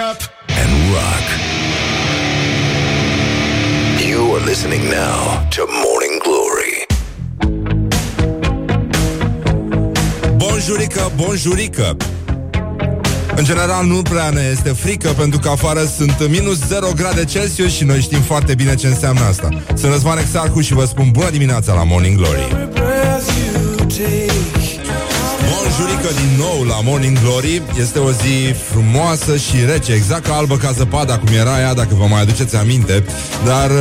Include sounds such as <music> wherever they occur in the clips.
up and rock. You are listening now to Morning Glory. Bonjurică, bonjurică În general nu prea ne este frică Pentru că afară sunt minus 0 grade Celsius Și noi știm foarte bine ce înseamnă asta Sunt Răzvan Exarcu și vă spun bună dimineața la Morning Glory Bonjurică din nou la Morning Glory. Este o zi frumoasă și rece Exact ca albă ca zăpada Cum era ea, dacă vă mai aduceți aminte. Dar uh,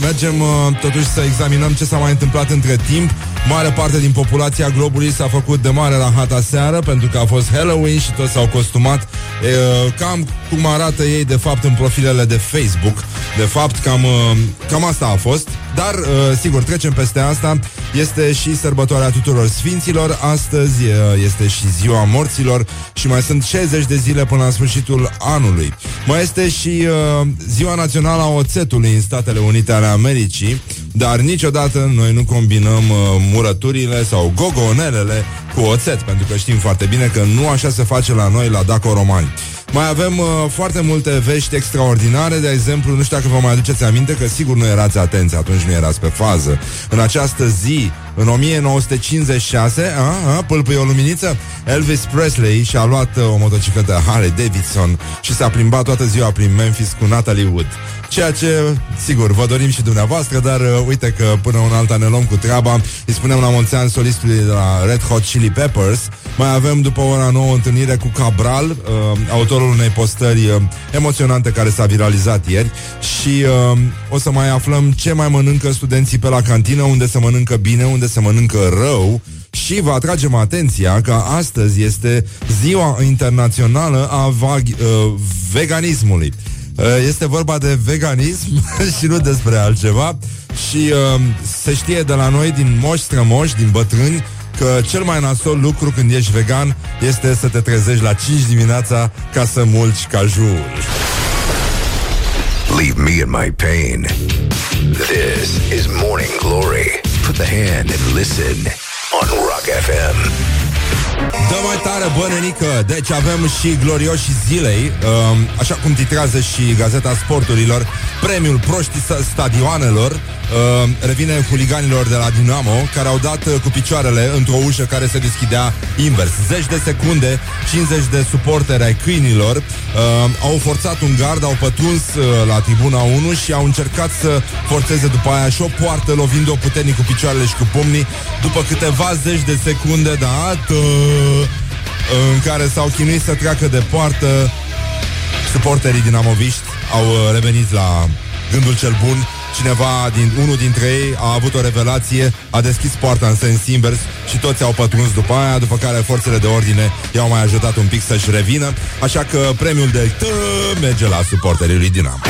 mergem uh, totuși să examinăm Ce s-a mai întâmplat între timp Mare parte din populația globului s-a făcut de mare la hata seară Pentru că a fost Halloween și toți s-au costumat e, uh, Cam cum arată ei de fapt în profilele de Facebook. De fapt cam, uh, cam asta a fost. Dar uh, sigur trecem peste asta. Este și sărbătoarea tuturor sfinților. Astăzi uh, este și ziua morților Și mai sunt 60 de zile până la sfârșitul anului. Mai este și uh, ziua națională a oțetului în Statele Unite ale Americii Dar niciodată noi nu combinăm uh, murăturile sau gogonelele cu oțet Pentru că știm foarte bine că nu așa se face la noi la Daco Romani. Mai avem uh, foarte multe vești extraordinare De exemplu, nu știu dacă vă mai aduceți aminte Că sigur nu erați atenți, atunci nu erați pe fază. În această zi, în 1956 a, a, Pâlpâie o luminiță Elvis Presley și-a luat uh, o motocicletă Harley Davidson Și s-a plimbat toată ziua prin Memphis cu Natalie Wood. Ceea ce, sigur, vă dorim și dumneavoastră Dar uh, uite că până un alta ne luăm cu treaba. Îi spunem la mulți ani solistului de la Red Hot Chili Peppers. Mai avem după ora nouă întâlnire cu Cabral uh, Autorul unei postări uh, emoționante care s-a viralizat ieri. Și uh, o să mai aflăm ce mai mănâncă studenții pe la cantină Unde se mănâncă bine, unde se mănâncă rău și vă atragem atenția că astăzi este ziua internațională a vag- uh, veganismului. Uh, este vorba de veganism <laughs> și nu despre altceva și uh, se știe de la noi, din moși strămoși, din bătrâni, că cel mai nasol lucru când ești vegan este să te trezești la 5 dimineața ca să mulci cajul. Leave me in my pain. This is Morning Glory. Put the hand and listen on Rock FM. Dă mai tare, bă, nenică! Deci avem și glorioși zilei, um, așa cum titrează și Gazeta Sporturilor, premiul proștii stadioanelor uh, revine huliganilor de la Dinamo, care au dat uh, cu picioarele într-o ușă care se deschidea invers. Zeci de secunde, 50 de suporteri ai câinilor uh, au forțat un gard, au pătruns uh, la tribuna 1 și au încercat să forțeze după aia și o poartă, lovind-o puternic cu picioarele și cu pumnii, după câteva zeci de secunde, da, în care s-au chinuit să treacă de poartă. Suporterii dinamoviști au uh, revenit la gândul cel bun Cineva, din, unul dintre ei a avut o revelație, a deschis poarta în sens invers și toți au pătruns după aia, după care forțele de ordine i-au mai ajutat un pic să-și revină, așa că premiul de tă merge la suporterii lui Dinamo.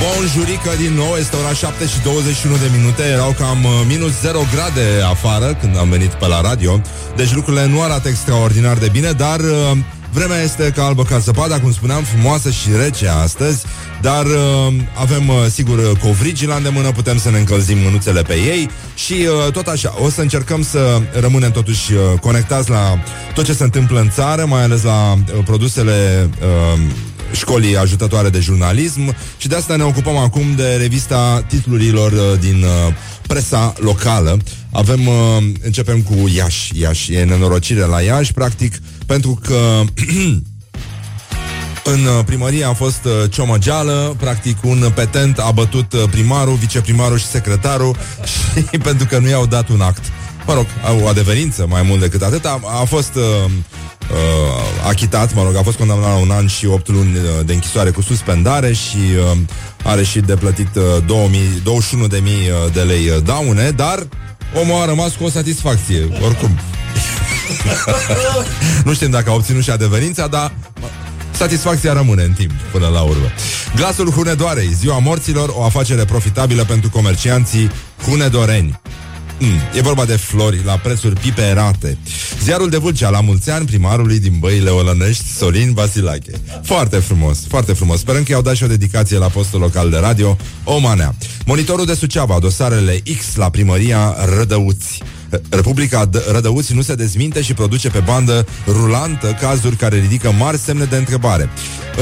Bun jurică din nou, este ora 7 și 21 de minute. Erau cam uh, minus 0 grade afară Când am venit pe la radio. Deci lucrurile nu arată extraordinar de bine Dar uh, Vremea este ca albă ca zăpada, cum spuneam, frumoasă și rece astăzi, dar uh, avem, uh, sigur, covrigi la îndemână, putem să ne încălzim mânuțele pe ei și uh, tot așa. O să încercăm să rămânem totuși uh, conectați la tot ce se întâmplă în țară, mai ales la uh, produsele uh, școlii ajutătoare de jurnalism și de asta ne ocupăm acum de revista titlurilor uh, din uh, presa locală. Avem, uh, începem cu Iași. Iași e nenorocire la Iași, practic, pentru că <clears throat> În uh, primărie a fost uh, ciomăgeală, practic un petent a bătut uh, primarul, viceprimarul și secretarul <laughs> și pentru că nu i-au dat un act. Mă rog, o adeverință mai mult decât atât. A, a fost uh, uh, achitat, mă rog, a fost condamnat la un an și 8 luni uh, de închisoare cu suspendare și uh, are și de plătit uh, 21.000 de mii uh, de lei uh, daune, dar omul a rămas cu o satisfacție, oricum. <laughs> nu știm dacă a obținut și adeverința, dar satisfacția rămâne în timp, până la urmă. Glasul Hunedoarei, ziua morților, o afacere profitabilă pentru comercianții hunedoreni. Mm, e vorba de flori la prețuri piperate. Ziarul de Vâlcea la mulți ani primarului din Băile Olănești, Sorin Vasilache. Foarte frumos, foarte frumos. Sperăm că i-au dat și o dedicație la postul local de radio Omanea. Monitorul de Suceava, dosarele X la primăria Rădăuți. Republica Rădăuți nu se dezminte și produce pe bandă rulantă cazuri care ridică mari semne de întrebare.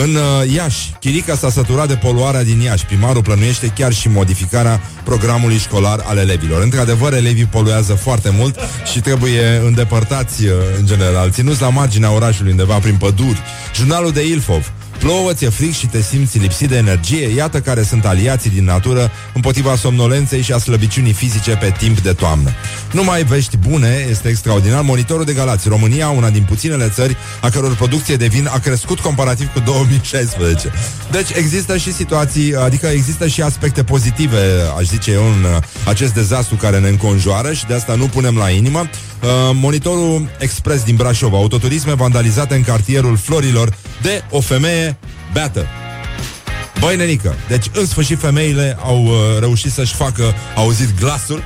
În uh, Iași, Chirica s-a săturat de poluarea din Iași. Primarul plănuiește chiar și modificarea programului școlar al elevilor. Într-adevăr, elevii poluează foarte mult și trebuie îndepărtați, uh, în general, ținuți la marginea orașului, undeva prin păduri. Jurnalul de Ilfov Plouă, ți-e fric și te simți lipsit de energie? Iată care sunt aliații din natură Împotriva somnolenței și a slăbiciunii fizice Pe timp de toamnă. Numai vești bune, este extraordinar. Monitorul de Galați, România, una din puținele țări A căror producție de vin a crescut comparativ cu 2016 Deci există și situații Adică există și aspecte pozitive Aș zice eu în uh, acest dezastru Care ne înconjoară și de asta nu punem la inimă. Uh, Monitorul Express din Brașov. Autoturisme vandalizate în cartierul Florilor De o femeie beată. Băi, nenică, deci în sfârșit femeile au uh, reușit să-și facă auzit glasul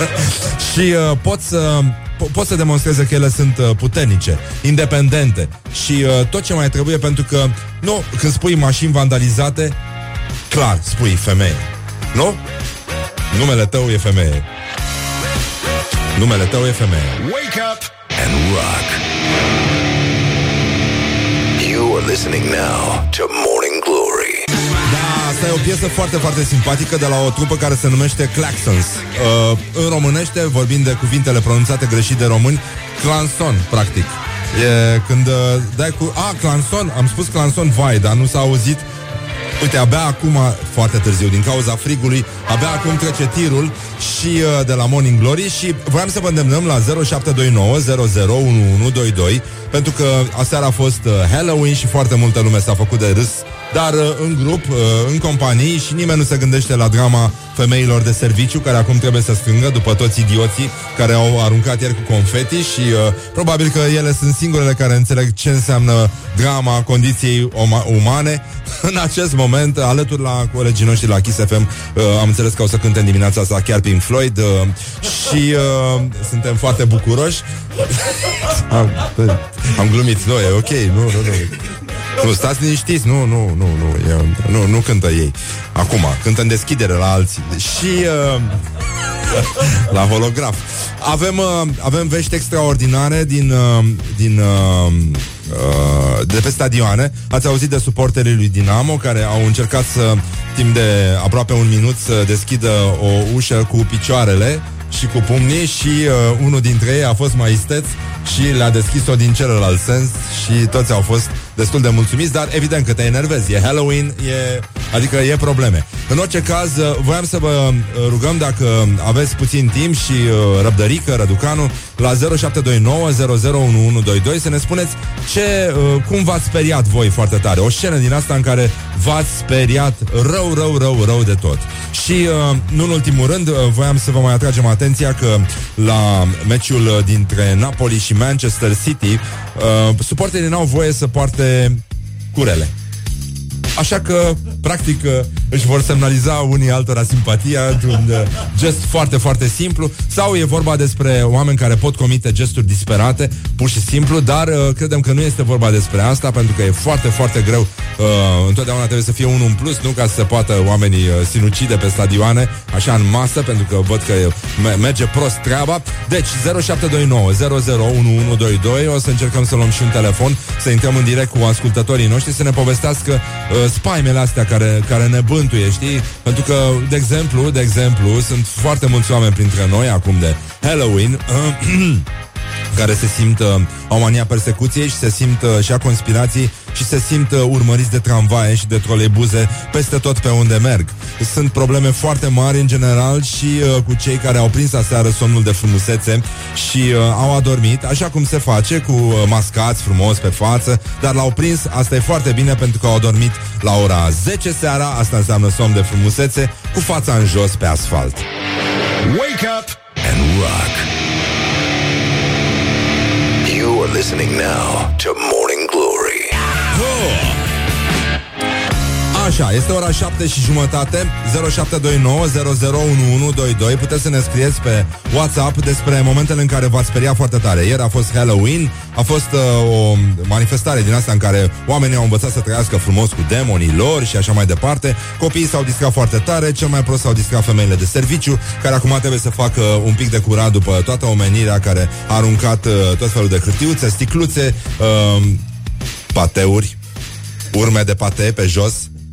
<laughs> și uh, pot să po- pot să demonstreze că ele sunt uh, puternice, independente și uh, tot ce mai trebuie pentru că nu, când spui mașini vandalizate, clar, spui femeie. Nu? Numele tău e femeie. Numele tău e femeie. Wake up and rock. You're listening now to Morning Glory. Da, asta e o piesă foarte, foarte simpatică de la o trupă care se numește Claxons. Uh, în românește, vorbind de cuvintele pronunțate greșit de români, clanson, practic. E când uh, dai cu... A, clanson, am spus clanson, vai, dar nu s-a auzit Uite, abia acum, foarte târziu, din cauza frigului, abia acum trece tirul și uh, de la Morning Glory și voiam să vă îndemnăm la 0729 pentru că aseară a fost uh, Halloween și foarte multă lume s-a făcut de râs dar uh, în grup, uh, în companii și nimeni nu se gândește la drama femeilor de serviciu care acum trebuie să strângă după toți idioții care au aruncat ieri cu confeti și uh, probabil că ele sunt singurele care înțeleg ce înseamnă drama condiției umane. <laughs> În acest moment, alături la colegii noștri la Kiss FM, uh, am înțeles că o să cânte în dimineața asta chiar Pink Floyd uh, și uh, suntem foarte bucuroși. am, <laughs> am glumit, nu, e ok, nu, nu, nu. Nu, stați liniștiți, nu, nu, nu, nu, e, nu, nu cântă ei. Acum, cântă în deschidere la alții. Și uh, <laughs> la holograf. Avem, uh, avem vești extraordinare din, uh, din uh, uh, de pe stadioane. Ați auzit de suporterii lui Dinamo care au încercat să timp de aproape un minut să deschidă o ușă cu picioarele și cu pumnii și uh, unul dintre ei a fost mai isteț și le-a deschis-o din celălalt sens și toți au fost destul de mulțumiți, dar evident că te enervezi. E Halloween, e, adică e probleme. În orice caz, uh, voiam să vă uh, rugăm dacă aveți puțin timp și uh, răbdărică, Răducanu, la 0729 să ne spuneți ce, cum v-ați speriat voi foarte tare. O scenă din asta în care v-ați speriat rău, rău, rău, rău de tot. Și, nu în ultimul rând, voiam să vă mai atragem atenția că la meciul dintre Napoli și Manchester City, suporterii n-au voie să poarte curele. Așa că, practic, uh, își vor semnaliza unii altora simpatia într-un uh, gest foarte, foarte simplu sau e vorba despre oameni care pot comite gesturi disperate, pur și simplu, dar uh, credem că nu este vorba despre asta, pentru că e foarte, foarte greu. Uh, întotdeauna trebuie să fie unul în plus, nu ca să se poată oamenii uh, sinucide pe stadioane, așa în masă, pentru că văd că merge prost treaba. Deci, 0729 001122, o să încercăm să luăm și un telefon, să intrăm în direct cu ascultătorii noștri, să ne povestească uh, spaimele astea care, care ne bântuie, știi? Pentru că, de exemplu, de exemplu, sunt foarte mulți oameni printre noi acum de Halloween <clears throat> care se simt uh, o mania persecuției și se simt uh, și a conspirații și se simt uh, urmăriți de tramvaie și de troleibuze peste tot pe unde merg. Sunt probleme foarte mari în general și uh, cu cei care au prins aseară somnul de frumusețe și uh, au adormit, așa cum se face cu uh, mascați frumos pe față, dar l-au prins, asta e foarte bine pentru că au adormit la ora 10 seara, asta înseamnă somn de frumusețe, cu fața în jos pe asfalt. Wake up and rock. You are listening now to Morning Glory. Așa, este ora 7 și jumătate 0729 001122 Puteți să ne scrieți pe WhatsApp Despre momentele în care v-ați speriat foarte tare. Ieri a fost Halloween A fost uh, o manifestare din asta În care oamenii au învățat să trăiască frumos Cu demonii lor și așa mai departe. Copiii s-au distrat foarte tare Cel mai prost s-au distrat femeile de serviciu Care acum trebuie să facă un pic de curat După toată omenirea care a aruncat uh, Tot felul de hârtiuțe, sticluțe uh, Pateuri urme de pate pe jos,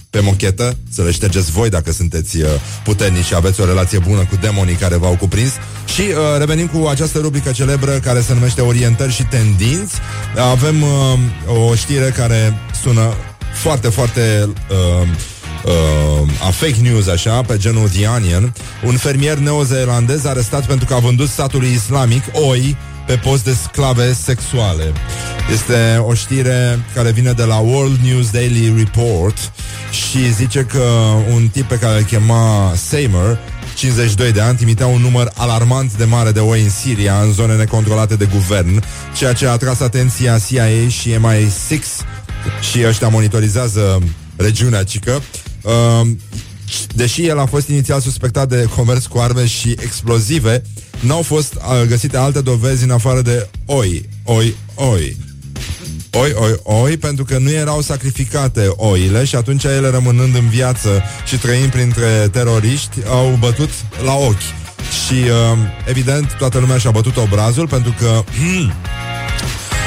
pe mochetă, să le ștergeți voi dacă sunteți uh, puternici și aveți o relație bună cu demonii care v-au cuprins. Și uh, revenim cu această rubrică celebră care se numește Orientări și tendinți. Avem uh, o știre care sună foarte, foarte... Uh, uh, a fake news, așa, pe genul The Onion, un fermier neozeelandez arestat pentru că a vândut statului islamic oi pe post de sclave sexuale. Este o știre care vine de la World News Daily Report și zice că un tip pe care îl chema Seymour 52 de ani, trimitea un număr alarmant de mare de oi în Siria, în zone necontrolate de guvern, ceea ce a atras atenția CIA și MI6 și ăștia monitorizează regiunea cică. Uh, deși el a fost inițial suspectat de comerț cu arme și explozive, n-au fost uh, găsite alte dovezi în afară de oi, oi, oi. Oi, oi, oi, pentru că nu erau sacrificate oile și atunci ele rămânând în viață și trăind printre teroriști, au bătut la ochi. Și, uh, evident, toată lumea și-a bătut obrazul pentru că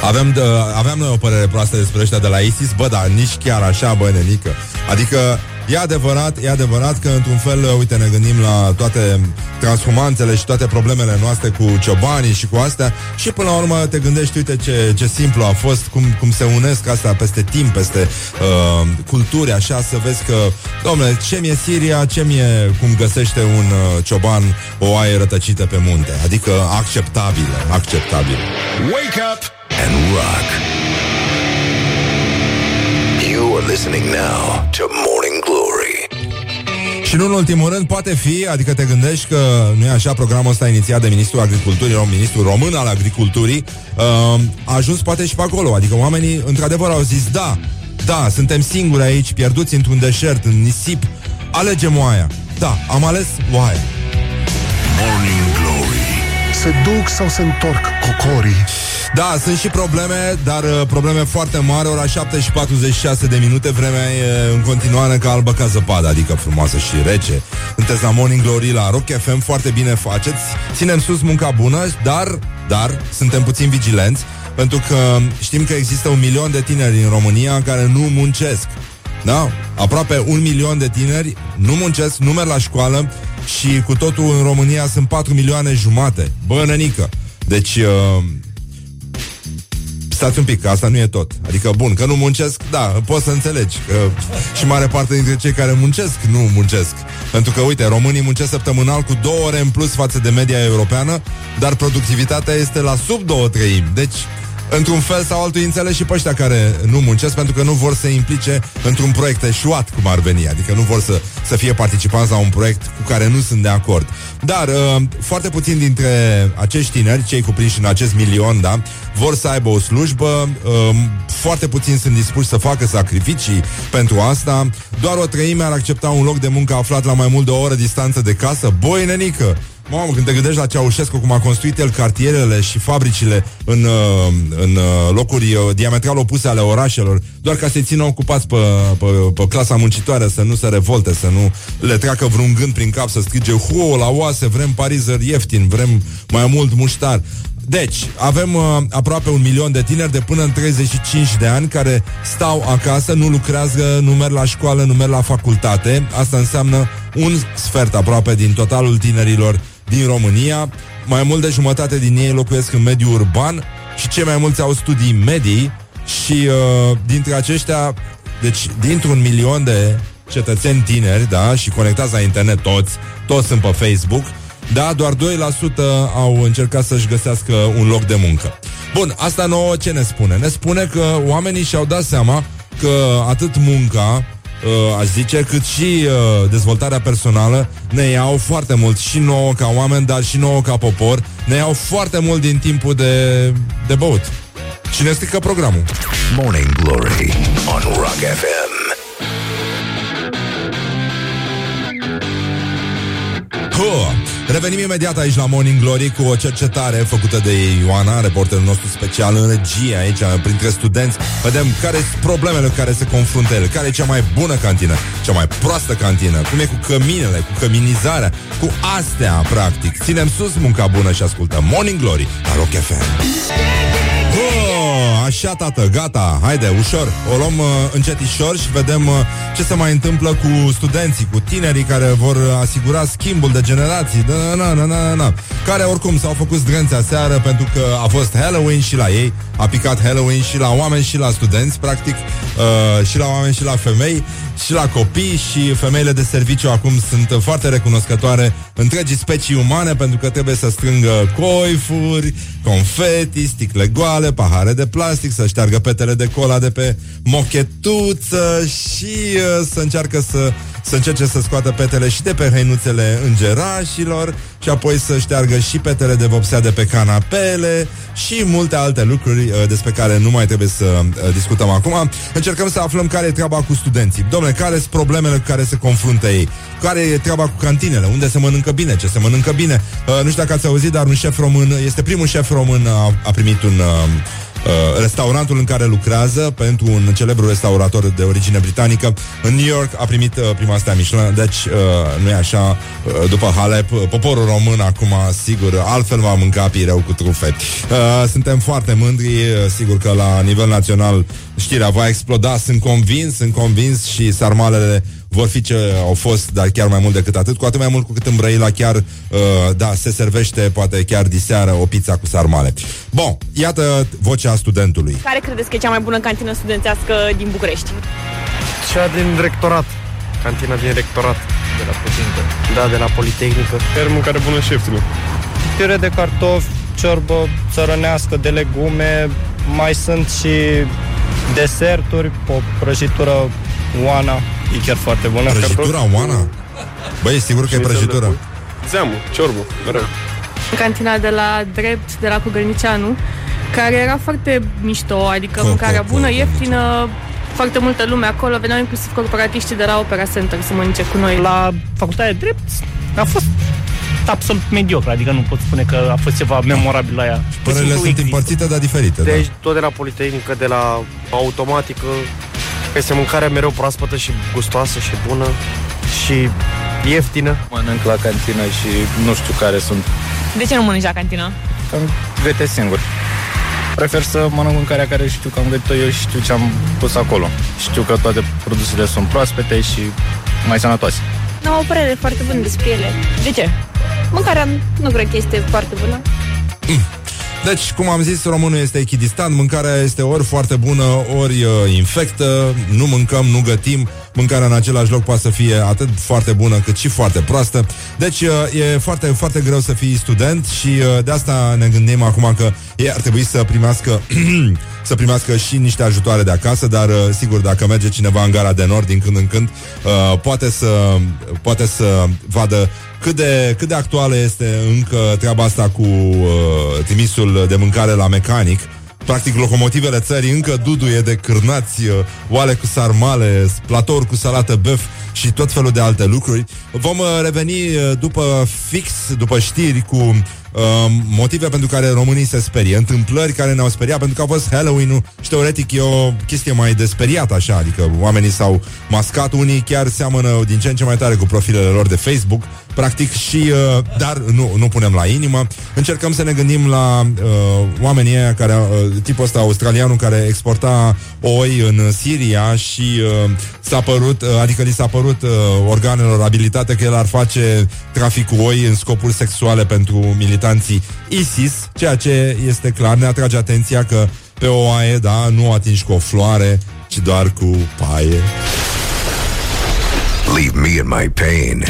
Avem de, aveam noi o părere proastă despre ăștia de la ISIS Bă, dar nici chiar așa, bă, nenică Adică E adevărat, e adevărat că într-un fel, uite, ne gândim la toate transhumanțele și toate problemele noastre cu ciobanii și cu astea și până la urmă te gândești, uite ce, ce simplu a fost, cum, cum se unesc astea peste timp, peste uh, culturi, așa, să vezi că, domnule, ce mi-e Siria, ce mi-e cum găsește un uh, cioban o aie rătăcită pe munte. Adică acceptabilă, acceptabilă. Wake up and rock. You are listening now to Morning Glory. Și nu în ultimul rând poate fi, adică te gândești că nu e așa programul ăsta inițiat de Ministrul Agriculturii, Ministrul Român al Agriculturii, uh, a ajuns poate și pe acolo. Adică oamenii într-adevăr au zis da, da, suntem singuri aici, pierduți într-un deșert, în nisip, alegem oaia. Da, am ales oaia. Morning Glory. Se duc sau se întorc cocorii? Da, sunt și probleme, dar uh, probleme foarte mari, ora 7 și 46 de minute, vremea e în continuare ca albă ca zăpadă, adică frumoasă și rece. Sunteți la Morning Glory la Rock FM, foarte bine faceți, ținem sus munca bună, dar, dar, suntem puțin vigilenți, pentru că știm că există un milion de tineri în România care nu muncesc. Da? Aproape un milion de tineri nu muncesc, nu merg la școală și cu totul în România sunt 4 milioane jumate. Bă, nănică. Deci, uh, stați un pic, că asta nu e tot. Adică, bun, că nu muncesc, da, poți să înțelegi că și mare parte dintre cei care muncesc nu muncesc. Pentru că, uite, românii muncesc săptămânal cu două ore în plus față de media europeană, dar productivitatea este la sub două treimi. Deci, într-un fel sau altul înțeles și pe ăștia care nu muncesc pentru că nu vor să implice într-un proiect eșuat, cum ar veni. Adică nu vor să, să fie participanți la un proiect cu care nu sunt de acord. Dar uh, foarte puțin dintre acești tineri, cei cuprinși în acest milion, da, vor să aibă o slujbă, uh, foarte puțin sunt dispuși să facă sacrificii pentru asta, doar o treime ar accepta un loc de muncă aflat la mai mult de o oră distanță de casă. Boi, nenică! Mamă, când te gândești la Ceaușescu, cum a construit el cartierele și fabricile în, uh, în uh, locuri uh, diametral opuse ale orașelor, doar ca să-i țină ocupați pe, pe, pe clasa muncitoare, să nu se revolte, să nu le treacă vreun gând prin cap, să strige, hu, la oase, vrem parizări ieftin, vrem mai mult muștar. Deci, avem uh, aproape un milion de tineri de până în 35 de ani care stau acasă, nu lucrează, nu merg la școală, nu merg la facultate. Asta înseamnă un sfert aproape din totalul tinerilor din România. Mai mult de jumătate din ei locuiesc în mediul urban și cei mai mulți au studii medii și uh, dintre aceștia, deci dintr-un milion de cetățeni tineri, da, și conectați la internet toți, toți sunt pe Facebook, da, doar 2% au încercat să-și găsească un loc de muncă. Bun, asta nouă ce ne spune? Ne spune că oamenii și-au dat seama că atât munca, uh, aș zice, cât și uh, dezvoltarea personală ne iau foarte mult și nouă ca oameni, dar și nouă ca popor, ne iau foarte mult din timpul de, de băut. Și ne strică programul. Morning Glory on Rock FM. Huh. Revenim imediat aici la Morning Glory cu o cercetare făcută de Ioana, reporterul nostru special în regie aici, printre studenți. Vedem care sunt problemele cu care se confruntă el, care e cea mai bună cantină, cea mai proastă cantină, cum e cu căminele, cu căminizarea, cu astea, practic. Ținem sus munca bună și ascultăm Morning Glory la Rock FM. Oh, așa, tată, gata, haide, ușor. O luăm uh, încetișor și vedem uh, Ce se mai întâmplă cu studenții Cu tinerii care vor asigura schimbul de generații. Da, na, na, na, na, Care oricum s-au făcut zdrânți aseară Pentru că a fost Halloween și la ei A picat Halloween și la oameni și la studenți Practic, uh, și la oameni și la femei Și la copii Și femeile de serviciu acum sunt foarte recunoscătoare Întregii specii umane Pentru că trebuie să strângă coifuri Confeti, sticle goale, pahare de plastic, să șteargă petele de cola de pe mochetuță și uh, să încearcă să, să încerce să scoată petele și de pe hăinuțele îngerașilor și apoi să șteargă și petele de vopsea de pe canapele și multe alte lucruri uh, despre care nu mai trebuie să uh, discutăm acum. Încercăm să aflăm care e treaba cu studenții. Domnule, care sunt problemele cu care se confruntă ei? Care e treaba cu cantinele? Unde se mănâncă bine? Ce se mănâncă bine? Uh, nu știu dacă ați auzit, dar un șef român, este primul șef român, a, a primit un... Uh, Uh, restaurantul în care lucrează pentru un celebru restaurator de origine britanică în New York a primit uh, prima stea Michelin, deci uh, nu e așa uh, după Halep, uh, poporul român acum sigur altfel va mânca pireu cu trufe. Uh, suntem foarte mândri, uh, sigur că la nivel național știrea va exploda, sunt convins, sunt convins și sarmalele vor fi ce au fost, dar chiar mai mult decât atât, cu atât mai mult cu cât în Brăila chiar, uh, da, se servește, poate chiar diseară, o pizza cu sarmale. Bun, iată vocea studentului. Care credeți că e cea mai bună cantină studențească din București? Cea din rectorat. Cantina din rectorat. De la Putincă. Da, de la Politehnică. Chiar mâncare bună și ieftină. Pire de cartofi, ciorbă țărănească de legume, mai sunt și deserturi, o prăjitură Oana, e chiar foarte bună. Prăjitura Oana? Băi, e sigur că e prăjitură. Zeamă, ciorbă, mereu. Cantina de la Drept, de la Cugărnicianu, care era foarte mișto, adică Co- mâncarea co- bună, co- ieftină, foarte multă lume acolo, veneau inclusiv corporatiștii de la Opera Center să mănânce cu noi. La facultatea de drept a fost absolut mediocru, adică nu pot spune că a fost ceva memorabil la ea. Pur și Părerile simplu sunt există. împărțite, dar diferite. Deci da. tot de la Politehnică, de la automatică, este mâncarea mereu proaspătă și gustoasă și bună și ieftină. Mănânc la cantină și nu știu care sunt. De ce nu mănânci la cantină? Că îmi gătesc singur. Prefer să mănânc mâncarea care știu că am gătit-o eu și știu ce am pus acolo. Știu că toate produsele sunt proaspete și mai sănătoase. Am o părere foarte bună despre ele. De ce? Mâncarea nu cred că este foarte bună. Deci, cum am zis, românul este echidistant, mâncarea este ori foarte bună, ori uh, infectă, nu mâncăm, nu gătim, mâncarea în același loc poate să fie atât foarte bună cât și foarte proastă. Deci uh, e foarte, foarte greu să fii student și uh, de asta ne gândim acum că ei ar trebui să primească <clears throat> să primească și niște ajutoare de acasă, dar uh, sigur, dacă merge cineva în gara de nord din când în când, uh, poate să poate să vadă cât de, cât de actuală este încă treaba asta cu uh, trimisul de mâncare la mecanic. Practic, locomotivele țării încă duduie de cârnați, uh, oale cu sarmale, platouri cu salată băf și tot felul de alte lucruri. Vom uh, reveni uh, după fix, după știri cu uh, motive pentru care românii se sperie, întâmplări care ne-au speriat, pentru că a fost Halloween-ul și teoretic e o chestie mai desperiată așa, adică oamenii s-au mascat, unii chiar seamănă din ce în ce mai tare cu profilele lor de Facebook, practic și, uh, dar nu, nu punem la inimă. Încercăm să ne gândim la uh, oamenii ăia care, uh, tipul ăsta australianul care exporta oi în Siria și uh, s-a părut, uh, adică li s-a părut uh, organelor abilitate că el ar face trafic cu oi în scopuri sexuale pentru militanții ISIS, ceea ce este clar, ne atrage atenția că pe o oaie, da, nu atingi cu o floare, ci doar cu paie. Leave me in my pain.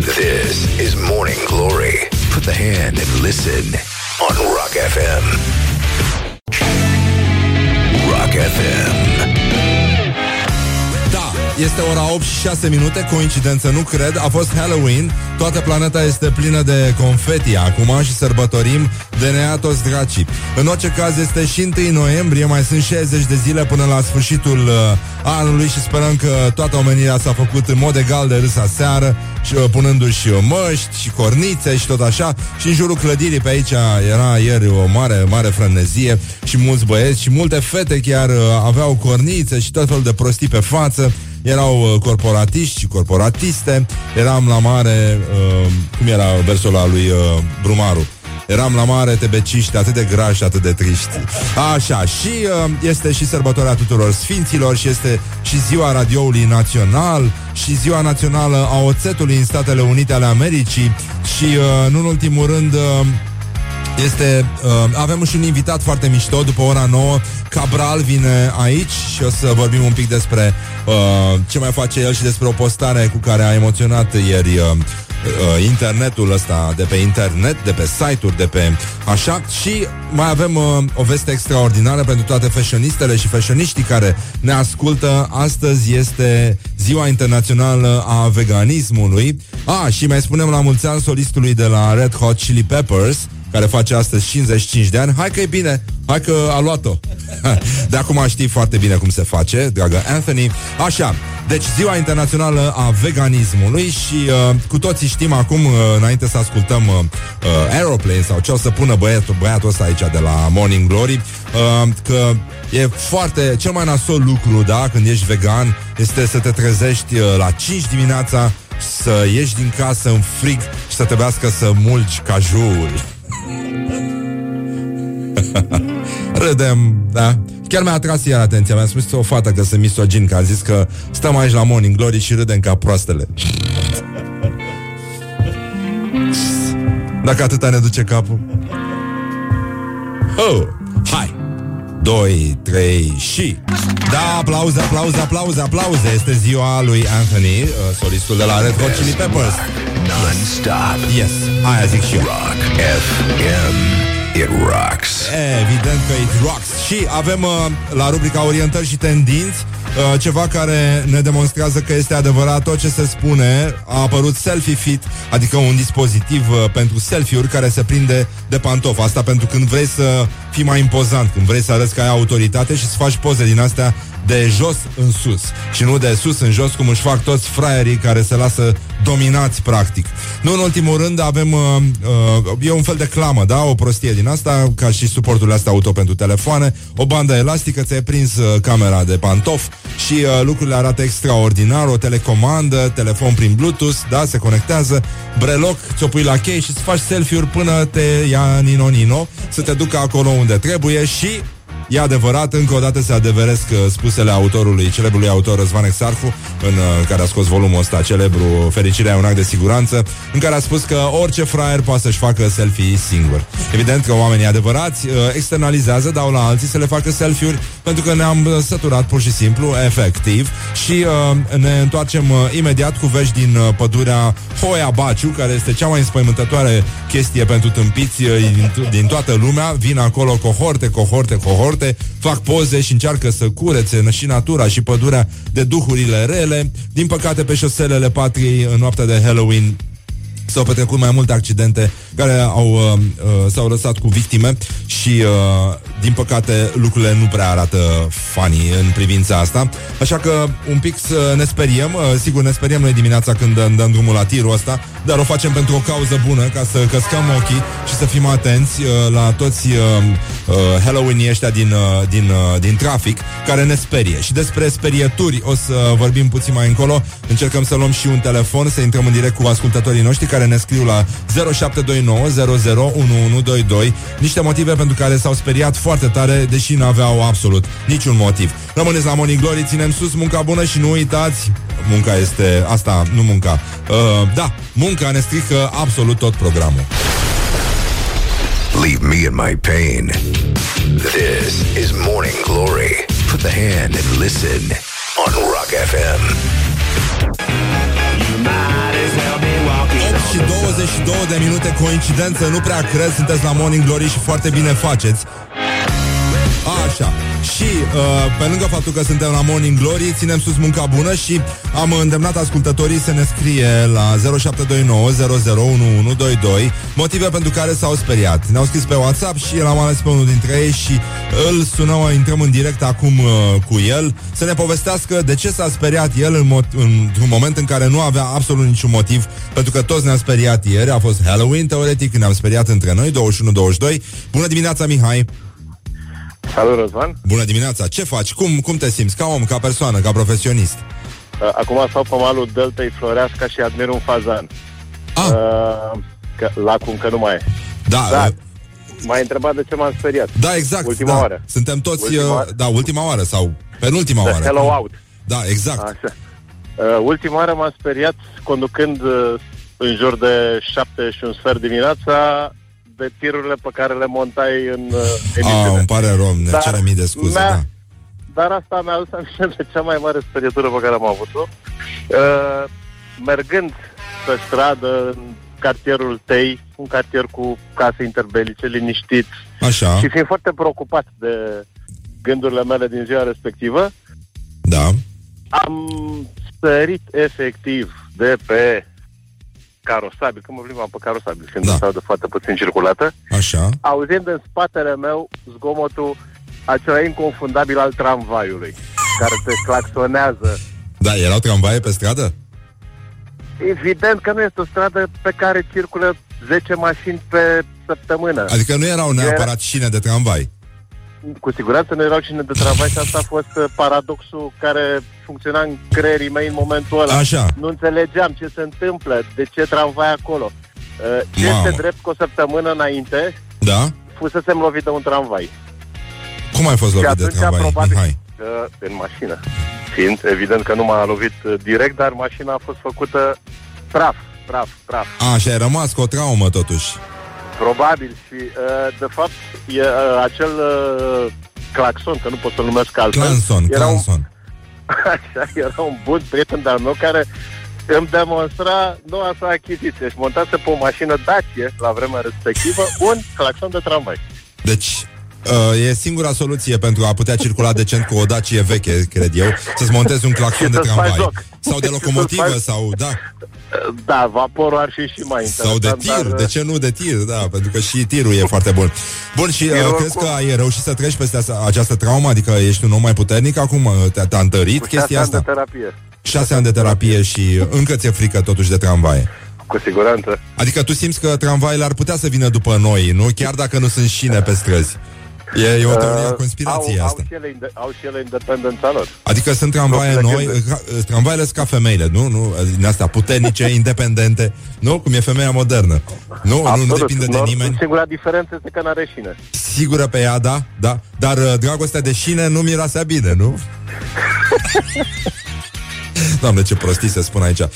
This is Morning Glory. Put the hand and listen on Rock FM. Rock FM. Da, este ora 8 și 6 minute, coincidență, nu cred. A fost Halloween, toată planeta este plină de confeti acum și sărbătorim DNA toți dracii. În orice caz este și 1 noiembrie, mai sunt 60 de zile până la sfârșitul uh, anului și sperăm că toată omenirea s-a făcut în mod egal de râs aseară, și, uh, punându-și uh, măști și cornițe și tot așa. Și în jurul clădirii pe aici era ieri o mare, mare frenezie și mulți băieți și multe fete chiar uh, aveau cornițe și tot felul de prostii pe față erau uh, corporatiști și corporatiste, eram la mare, uh, cum era versul ăla lui uh, Brumaru, Eram la mare tebeciști, atât de grași, atât de triști. Așa, și uh, este și sărbătoarea tuturor sfinților și este și ziua radioului național și ziua națională a oțetului în Statele Unite ale Americii. Și, uh, nu în ultimul rând, uh, este, uh, avem și un invitat foarte mișto După ora 9 Cabral vine aici Și o să vorbim un pic despre uh, Ce mai face el și despre o postare Cu care a emoționat ieri uh, uh, Internetul ăsta De pe internet, de pe site-uri De pe așa. Și mai avem uh, o veste extraordinară Pentru toate fashionistele și fashioniștii Care ne ascultă. Astăzi este ziua internațională A veganismului. Ah, și mai spunem la mulți ani solistului De la Red Hot Chili Peppers care face astăzi 55 de ani, hai că e bine, hai că a luat-o. <laughs> De acum știi foarte bine cum se face, dragă Anthony. Așa, deci ziua internațională a veganismului și uh, cu toții știm acum, uh, înainte să ascultăm uh, uh, Aeroplane sau ce o să pună băiatul, băiatul ăsta aici de la Morning Glory, uh, că e foarte, cel mai nasol lucru, da, când ești vegan, este să te trezești uh, la 5 dimineața să ieși din casă în frig și să trebuiască să mulci cajul. <laughs> Râdem, da? Chiar mi-a atras iar atenția Mi-a spus o fată că sunt misogin Că a zis că stăm aici la Morning Glory Și râdem ca proastele. <laughs> Dacă atâta ne duce capul. Oh, Hai 2, 3 și Da, aplauze, aplauze, aplauze, aplauze Este ziua lui Anthony uh, Solistul de la Red Hot Chili Peppers Non-stop. Yes, aia zic și eu Rock FM. It rocks. Evident că it rocks Și avem uh, la rubrica Orientări și tendinți uh, Ceva care ne demonstrează că este adevărat Tot ce se spune A apărut Selfie Fit Adică un dispozitiv uh, pentru selfie-uri Care se prinde de pantof Asta pentru când vrei să fii mai impozant Când vrei să arăți că ai autoritate Și să faci poze din astea de jos în sus și nu de sus în jos cum își fac toți fraierii care se lasă dominați practic. Nu în ultimul rând avem uh, uh, e un fel de clamă, da? O prostie din asta, ca și suporturile astea auto pentru telefoane, o bandă elastică, ți-ai prins uh, camera de pantof și uh, lucrurile arată extraordinar, o telecomandă, telefon prin Bluetooth, da? Se conectează, breloc, ți-o pui la chei și îți faci selfie-uri până te ia nino-nino, să te ducă acolo unde trebuie și E adevărat, încă o dată se adeveresc uh, spusele autorului, celebrului autor Răzvan Exarhu, în uh, care a scos volumul ăsta celebru Fericirea e un act de siguranță, în care a spus că orice fraier poate să-și facă selfie singur. Evident că oamenii adevărați uh, externalizează, dau la alții să le facă selfie-uri, pentru că ne-am uh, săturat pur și simplu, efectiv, și uh, ne întoarcem uh, imediat cu vești din uh, pădurea Hoia Baciu, care este cea mai înspăimântătoare chestie pentru tâmpiți uh, din, din toată lumea. Vin acolo cohorte, cohorte, cohorte, fac poze și încearcă să curețe și natura și pădurea de duhurile rele. Din păcate, pe șoselele patriei, în noaptea de Halloween, s-au petrecut mai multe accidente care au, uh, uh, s-au lăsat cu victime și, uh, din păcate, lucrurile nu prea arată funny în privința asta. Așa că un pic să ne speriem. Uh, sigur, ne speriem noi dimineața când dăm, dăm drumul la tirul ăsta, dar o facem pentru o cauză bună, ca să căscăm ochii și să fim atenți uh, la toți uh, uh, Halloween ăștia din, uh, din, uh, din trafic, care ne sperie. Și despre sperieturi o să vorbim puțin mai încolo. Încercăm să luăm și un telefon, să intrăm în direct cu ascultătorii noștri care ne scriu la 0729 001122 niște motive pentru care s-au speriat foarte tare, deși nu aveau absolut niciun motiv. Rămâneți la Morning Glory, ținem sus, munca bună și nu uitați, munca este asta, nu munca. Uh, da, munca ne strică absolut tot programul. Leave me in my pain. This is Morning Glory. Put the hand and listen on Rock FM. 8 și 22 de minute coincidență, nu prea cred, sunteți la Morning Glory și foarte bine faceți. Așa. Și uh, pe lângă faptul că suntem la Morning Glory, ținem sus munca bună și am îndemnat ascultătorii să ne scrie la 0729 001122 motive pentru care s-au speriat. Ne-au scris pe WhatsApp și l-am ales pe unul dintre ei și îl sunăm, intrăm în direct acum uh, cu el să ne povestească de ce s-a speriat el în mo- într-un moment în care nu avea absolut niciun motiv, pentru că toți ne-am speriat ieri, a fost Halloween, teoretic, ne-am speriat între noi, 21-22. Bună dimineața, Mihai! Salut, Răzvan! Bună dimineața! Ce faci? Cum, cum te simți? Ca om, ca persoană, ca profesionist? Uh, Acum stau pe malul Deltei Floreasca și admir un fazan. Ah. Uh, că lacul încă nu mai e. Da, Da. uh, M-ai întrebat de ce m-am speriat. da, exact. Ultima da. oară. Suntem toți, Ultima uh, oară. da, ultima oară sau penultima The oară. hello out. Da, exact. Așa. Uh, ultima oară m-am speriat conducând uh, în jur de șapte și un sfert dimineața de tirurile pe care le montai în uh, Ah, emisiune. îmi pare rău, ne Dar cerem mii de scuze, mi-a- da. Dar asta mi-a adus aminte de cea mai mare sperietură pe care am avut-o. Uh, mergând pe stradă în cartierul Tei, un cartier cu case interbelice, liniștit, Așa, și fiind foarte preocupat de gândurile mele din ziua respectivă, da. am sărit efectiv de pe carosabil, că mă plimbam pe carosabil, fiind Da. da. o stradă foarte puțin circulată, Așa. auzind în spatele meu zgomotul acela inconfundabil al tramvaiului, care te claxonează. Da, erau tramvaie pe stradă? Evident că nu este o stradă pe care circulă 10 mașini pe săptămână. Adică nu erau neapărat șine de tramvai. Cu siguranță nu erau cine de tramvai și asta a fost uh, paradoxul care funcționa în creierii mei în momentul ăla. Așa. Nu înțelegeam ce se întâmplă, de ce tramvai acolo. Uh, Ce Mamă. este drept cu o săptămână înainte, Da? fusesem lovit de un tramvai. Cum ai fost Și lovit de atunci, tramvai, probabil, Mihai? uh, în mașină. Fiind, evident că nu m-a lovit uh, direct, dar mașina a fost făcută praf, praf, praf. A, și ai rămas cu o traumă totuși. Probabil și, uh, de fapt, e, uh, acel uh, claxon, că nu pot să-l numesc altfel, Clanson, era un, Clanson. <laughs> așa, era un bun prieten de-al meu care îmi demonstra noua sa achiziție și montase pe o mașină Dacia, la vremea respectivă, <laughs> un claxon de tramvai. Deci, uh, e singura soluție pentru a putea circula decent cu o Dacie veche, cred eu, să-ți montezi un <laughs> claxon Și de să-ți faci tramvai. joc. Sau de Și să-ți locomotivă, faci- sau, da, Da, vaporul ar fi și mai sau de interesant, tir, dar, de ce nu de tir, da, pentru că și tirul e foarte bun. Bun, și uh, Tirul crezi oricum. că ai reușit să treci peste asta, această traumă? Adică ești un om mai puternic acum? Uh, Te-a, te-a întărit cu șase chestia ani asta? de terapie. Șase ani de terapie și încă ți-e frică totuși de tramvaie. Cu siguranță. Adică tu simți că tramvaile ar putea să vină după noi, nu? Chiar dacă nu sunt șine pe străzi. E, e o teorie a Uh, conspirației au, asta. Au și, ele, inde- au și ele independența lor. Adică sunt tramvaie Propriile noi, gânduri. ca, tramvaile sunt ca femeile, nu? nu? Din astea puternice, <laughs> independente, nu? Cum e femeia modernă. Nu, nu, nu depinde de Nor- nimeni. Singura diferență este că n-are șine. Sigură pe ea, da, da. Dar uh, dragostea de șine nu mirasea bine, nu? <laughs> Doamne, ce prostii se spun aici. Uh,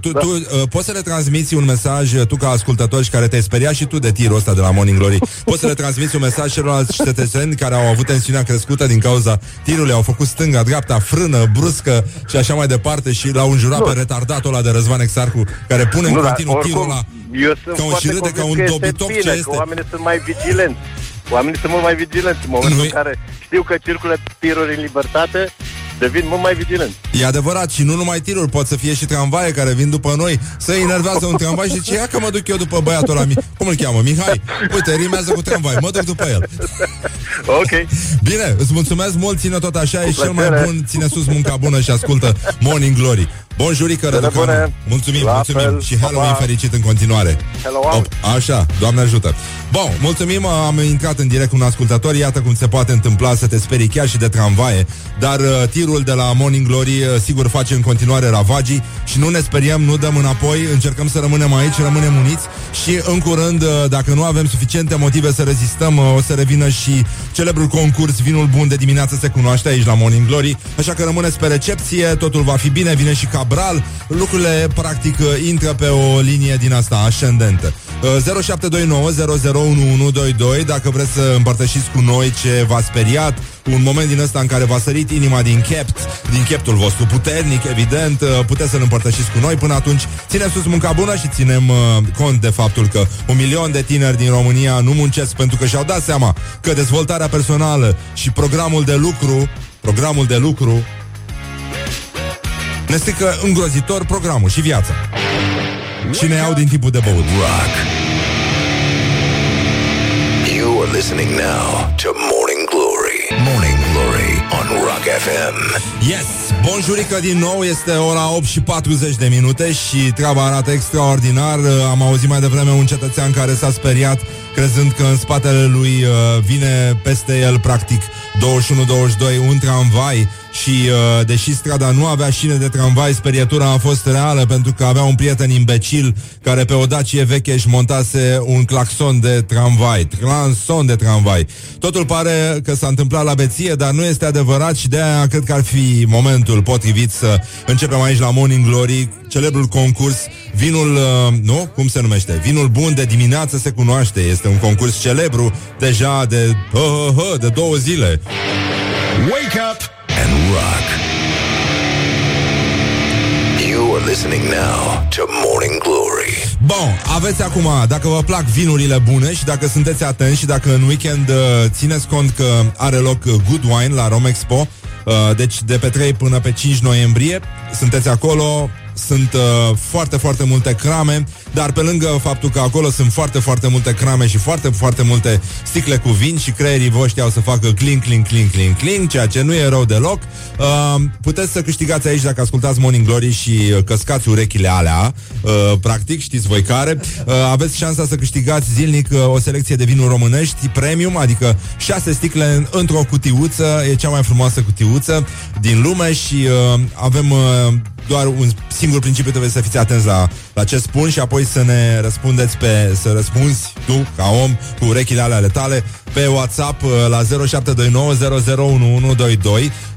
tu Da. tu uh, poți să le transmiți un mesaj, uh, tu ca ascultător și care te-ai speriat și tu de tirul ăsta de la Morning Glory, <laughs> poți să le transmiți un mesaj celorlalți cetățeni care au avut tensiunea crescută din cauza tirului, au făcut stânga, dreapta, frână, bruscă și așa mai departe și l-au înjurat Nu. pe retardatul ăla de Răzvan Exarcu, care pune în Nu, dar continuu tirul oricum, ăla eu sunt ca un foarte șirâde, ca convins un că este dobitoc bine, ce că este. oamenii sunt mai vigilenți. Oamenii sunt mult mai vigilenți în momentul Nu-i- în care știu că circulă tiruri în libertate, devin mult mai vigilenți. E adevărat și nu numai tiruri, pot să fie și tramvaie care vin după noi Să enervează un tramvai și zice Ia că mă duc eu după băiatul ăla Mi- Cum îl cheamă? Mihai? Uite, rimează cu tramvai, mă duc după el <laughs> Ok. Bine, îți mulțumesc mult, ține tot așa Ești cel mai plăcere. bun, ține sus munca bună și ascultă Morning Glory Bun jurică, Bine, Răducanu bune. Mulțumim, La mulțumim fel. Și Pa, Halloween pa. fericit în continuare Hello, out. Așa, Doamne ajută Bun, mulțumim, am intrat în direct cu un ascultător Iată cum se poate întâmpla să te sperii chiar și de tramvaie Dar uh, știrul de la Morning Glory uh, Sigur face în continuare ravagii Și nu ne speriem, nu dăm înapoi Încercăm să rămânem aici, rămânem uniți Și în curând, uh, dacă nu avem suficiente motive să rezistăm uh, O să revină și celebrul concurs Vinul bun de dimineață se cunoaște aici la Morning Glory Așa că rămâneți pe recepție Totul va fi bine, vine și Cabral Lucrurile practic uh, intră pe o linie din asta ascendentă. Uh, 0729 001122 Dacă vreți să împărtășiți cu noi ce v-a speriat Un moment din ăsta în care v-a sărit inima din chept Din cheptul vostru puternic, evident uh, Puteți să-l împărtășiți cu noi Până atunci ținem sus munca bună și ținem uh, cont de faptul că Un milion de tineri din România nu muncesc Pentru că și-au dat seama că dezvoltarea personală Și programul de lucru Programul de lucru ne strică îngrozitor programul și viața. Și ne iau din tipul de băut. Rock. You are listening now to Morning Glory. Morning Glory on Rock FM. Yes! Bonjurică din nou, este ora 8 și 40 de minute și treaba arată extraordinar. Am auzit mai devreme un cetățean care s-a speriat crezând că în spatele lui uh, vine peste el practic 21-22 un tramvai și uh, deși strada nu avea șine de tramvai, sperietura a fost reală pentru că avea un prieten imbecil care pe o Dacie veche își montase un claxon de tramvai, transon de tramvai. Totul pare că s-a întâmplat la beție, dar nu este adevărat și de aia cred că ar fi momentul potrivit să începem aici la Morning Glory, celebrul concurs Vinul, uh, nu? Cum se numește? Vinul bun de dimineață se cunoaște. Este un concurs celebru deja de, uh, uh, uh, de două zile. Wake up and rock. You are listening now to Morning Glory. Bun, aveți acum, dacă vă plac vinurile bune și dacă sunteți atenți și dacă în weekend uh, țineți cont că are loc uh, Good Wine la Romexpo, uh, deci de pe 3 până pe 5 noiembrie, sunteți acolo, sunt uh, foarte, foarte multe crame, dar pe lângă faptul că acolo sunt foarte, foarte multe crame și foarte, foarte multe sticle cu vin și creierii voștri au să facă clink, clink, clink, clink, clink, ceea ce nu e rău deloc, uh, puteți să câștigați aici dacă ascultați Morning Glory și uh, căscați urechile alea, uh, practic, știți voi care, uh, aveți șansa să câștigați zilnic uh, o selecție de vinuri românești premium, adică șase sticle într-o cutiuță, e cea mai frumoasă cutiuță din lume și uh, avem uh, doar un singur principiu trebuie să fiți atenți la, la ce spun și apoi să ne răspundeți pe, să răspunzi tu, ca om, cu urechile alea ale tale, pe WhatsApp uh, la 0729001122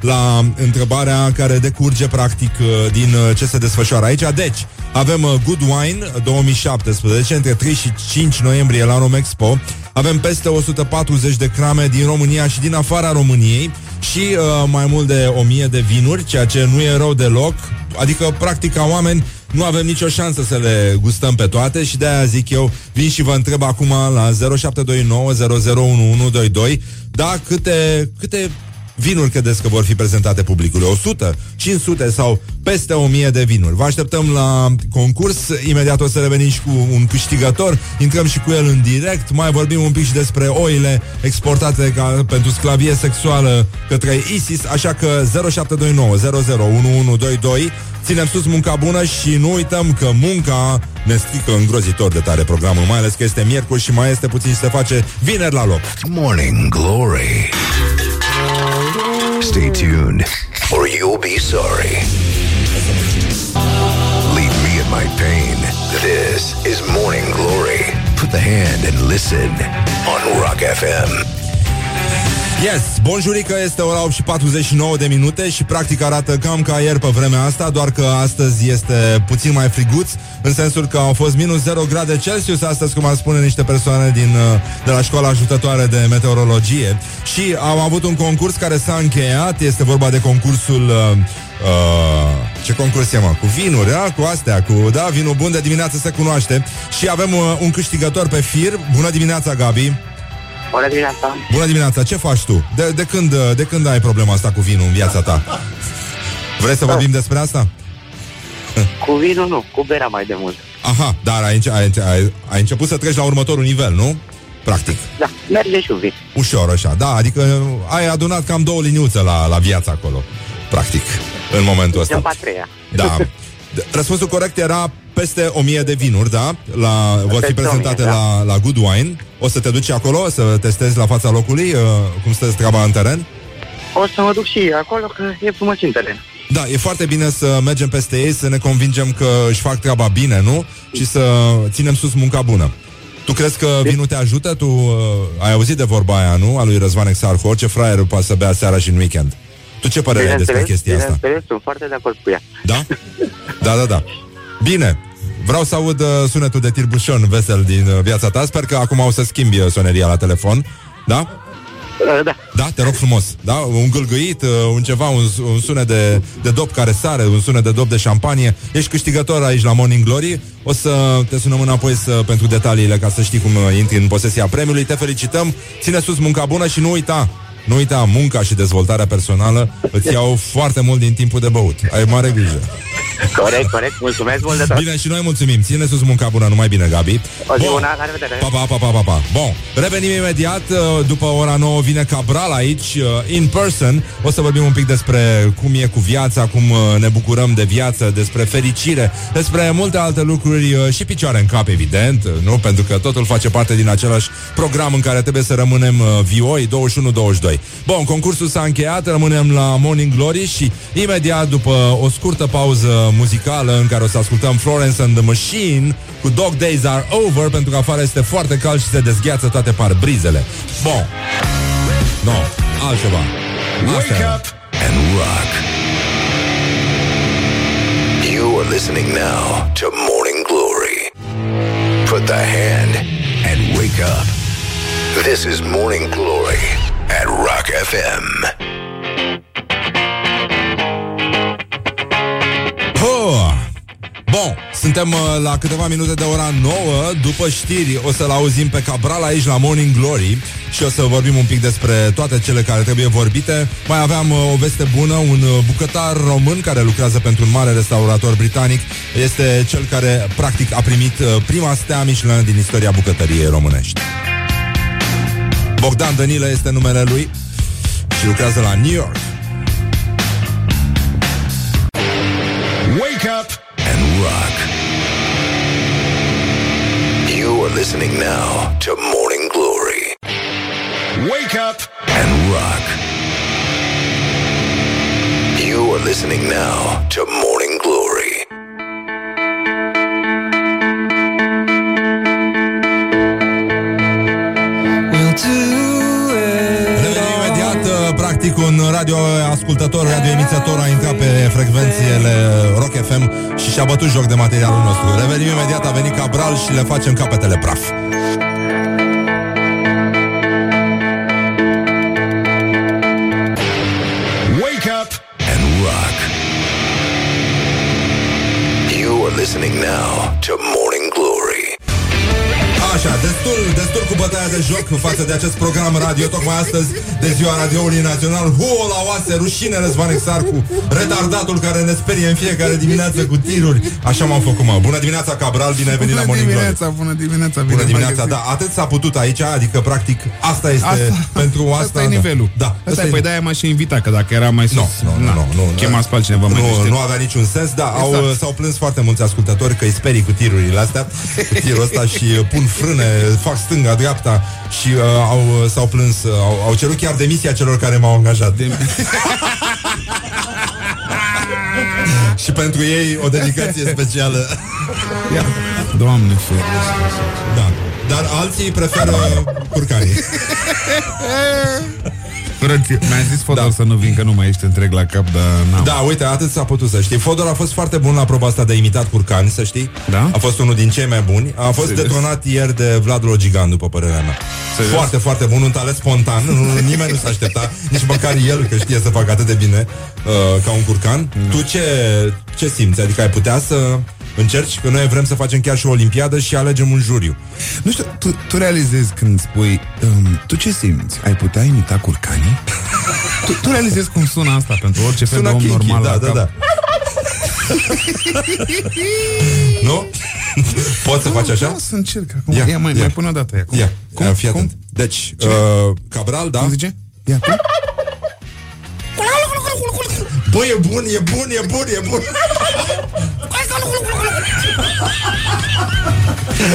la întrebarea care decurge practic uh, din uh, ce se desfășoară aici. Deci, avem Good Wine 2017, între 3 și 5 noiembrie la Romexpo. Avem peste 140 de crame din România și din afara României și uh, mai mult de 1000 de vinuri, ceea ce nu e rău deloc. Adică, practic, ca oameni, nu avem nicio șansă să le gustăm pe toate și de-aia zic eu, vin și vă întreb acum la 0729 da, câte, câte vinuri credeți că vor fi prezentate publicului? 100, 500 sau peste 1000 de vinuri. Vă așteptăm la concurs. Imediat o să revenim și cu un câștigător. Intrăm și cu el în direct. Mai vorbim un pic și despre oile exportate ca, pentru sclavie sexuală către ISIS. Așa că 0729 001122 Ținem sus munca bună și nu uităm că munca ne strică îngrozitor de tare programul, mai ales că este miercuri și mai este puțin și se face vineri la loc. Morning Glory. Stay tuned or you'll be sorry. Leave me in my pain. This is Morning Glory. Put the hand and listen on Rock FM. Yes, bonjurică, este ora 8 și 49 de minute și practic arată cam ca ieri pe vremea asta, doar că astăzi este puțin mai friguț, în sensul că au fost minus 0 grade Celsius astăzi, cum ar spune niște persoane din, uh, de la școala ajutătoare de meteorologie și am avut un concurs care s-a încheiat, este vorba de concursul uh, Uh, ce concurs e, mă? Cu vinuri, da? Cu astea, cu, da, vinul bun de dimineață se cunoaște Și avem uh, un câștigător pe fir Bună dimineața, Gabi Bună dimineața! Bună dimineața, ce faci tu? De, de, când, de când ai problema asta cu vinul în viața ta? Vrei să vorbim despre asta? <laughs> Cu vinul nu, cu berea mai de mult. Aha, dar ai, ai, ai, ai început să treci la următorul nivel, nu? Practic. Da, merge și vin. Ușor așa, da, adică ai adunat cam două liniuțe la, la viața acolo, practic, în momentul ăsta. În treia. Da. <laughs> Răspunsul corect era peste 1000 de vinuri, da? La, vor fi prezentate 1000, da. la, la Good Wine. O să te duci acolo, să testezi la fața locului uh, cum stă treaba în teren? O să mă duc și acolo, că e frumos în teren. Da, e foarte bine să mergem peste ei, să ne convingem că își fac treaba bine, nu? Și să ținem sus munca bună. Tu crezi că vinul te ajută? Tu uh, ai auzit de vorba aia, nu? A lui Răzvan Exarhu, orice fraier poate să bea seara și în weekend. Tu ce părere ai despre chestia asta? Bineînțeles, sunt foarte de acord cu ea. Da? Da, da, da. Bine. Vreau să aud uh, sunetul de tirbușon vesel din uh, viața ta. Sper că acum o să schimbi uh, soneria la telefon. Da? Da. Da, te rog frumos. Da? Un gâlgâit, uh, un ceva, un, un sunet de, de dop care sare, un sunet de dop de șampanie. Ești câștigător aici la Morning Glory. O să te sunăm înapoi să, pentru detaliile ca să știi cum uh, intri în posesia premiului. Te felicităm, ține sus munca bună și nu uita, nu uita, munca și dezvoltarea personală îți iau foarte mult din timpul de băut. Ai mare grijă. Corect, corect. Mulțumesc mult de tot. Bine, și noi mulțumim. Ține sus munca bună, numai bine, Gabi. O zi Bun. bună, la revedere. Pa, pa, pa, pa, pa, pa. Bun, revenim imediat uh, După ora 9 vine Cabral aici uh, In person O să vorbim un pic despre cum e cu viața Cum uh, ne bucurăm de viață Despre fericire Despre multe alte lucruri uh, Și picioare în cap, evident uh, Nu? Pentru că totul face parte din același program În care trebuie să rămânem uh, vioi 21-22 Bun, concursul s-a încheiat Rămânem la Morning Glory Și imediat după o scurtă pauză muzicală În care o să ascultăm Florence and the Machine Cu Dog Days Are Over Pentru că afară este foarte cald și se dezgheață toate parbrizele Bun No, altceva Asta Wake era. up and rock. You are listening now to Morning Glory. Put the hand and wake up. This is Morning Glory at Rock FM. Oh! Bun, suntem uh, la câteva minute de ora 9 După știri o să-l auzim pe Cabral aici la Morning Glory Și o să vorbim un pic despre toate cele care trebuie vorbite Mai aveam uh, o veste bună Un uh, bucătar român care lucrează pentru un mare restaurator britanic Este cel care practic a primit uh, prima stea Michelin din istoria bucătăriei românești Bogdan Danilă este numele lui Și lucrează la New York Wake up and rock. You are listening now to Morning Glory. Wake up and rock. You are listening now to Morning practic un radio ascultător, radio emițător a intrat pe frecvențiile Rock FM și și-a bătut joc de materialul nostru. Revenim imediat, a venit Cabral și le facem capetele praf. Wake up and rock. You are listening now to Morning Glory. Așa, destul, destul cu bătaia de joc față de acest program radio Tocmai astăzi, de ziua radioului național Huo la oase, rușine Răzvan Exarcu Retardatul care ne sperie în fiecare dimineață cu tiruri Așa m-am făcut, mă Bună dimineața, Cabral, bine ai venit la Bună Morning Glory dimineața, bună dimineața, bine Bună v-am dimineața, găsit. da, atât s-a putut aici Adică, practic, asta este Asta- pentru asta Asta e da. nivelul. Da, Asta e, păi de-aia m-aș și invita, că dacă era mai sus... Nu, nu, nu, na, nu, nu, Chemați pe altcineva mai nu, deștept. nu avea niciun sens, da, au, Exact. s-au plâns foarte mulți ascultători că îi sperii cu tirurile astea, cu tirul ăsta și uh, pun frâne, fac stânga, dreapta și uh, au, s-au plâns, uh, au, au cerut chiar demisia celor care m-au angajat. <laughs> și pentru ei o dedicație specială. Ia, Doamne ferește. Da. Dar alții preferă curcanii. <laughs> Cred că mi-a zis Fodor da. să nu vin, că nu mai ești întreg la cap, dar n-am. Da, uite, atât s-a putut să știi. Fodor a fost foarte bun la proba asta de imitat curcani, să știi. Da? A fost unul din cei mai buni. A fost Serios? detonat ieri de Vlad Logigan, după părerea mea. Serios? Foarte, foarte bun, un talent spontan. Nu, nu, nimeni nu s-a aștepta, nici măcar el, că știe să facă atât de bine uh, ca un curcan. Tu ce, ce simți? Adică ai putea să încerci? Că noi vrem să facem chiar și o olimpiadă și alegem un juriu. Nu știu, tu, tu realizezi când spui um, Tu ce simți? Ai putea imita curcanii? <laughs> tu, tu realizezi cum sună asta pentru orice fel Sună de om kinky, normal da, la da, cap? da. <laughs> nu? Poți să faci așa? Da, să încerc acum. Ia, ia mai, mai pune o dată. Ia, cum? Ia, cum? ia, fii cum? atent. Deci, uh, Cabral, da? Cum zice? Ia, cum? Bă, e bun, e bun, e bun, e bun.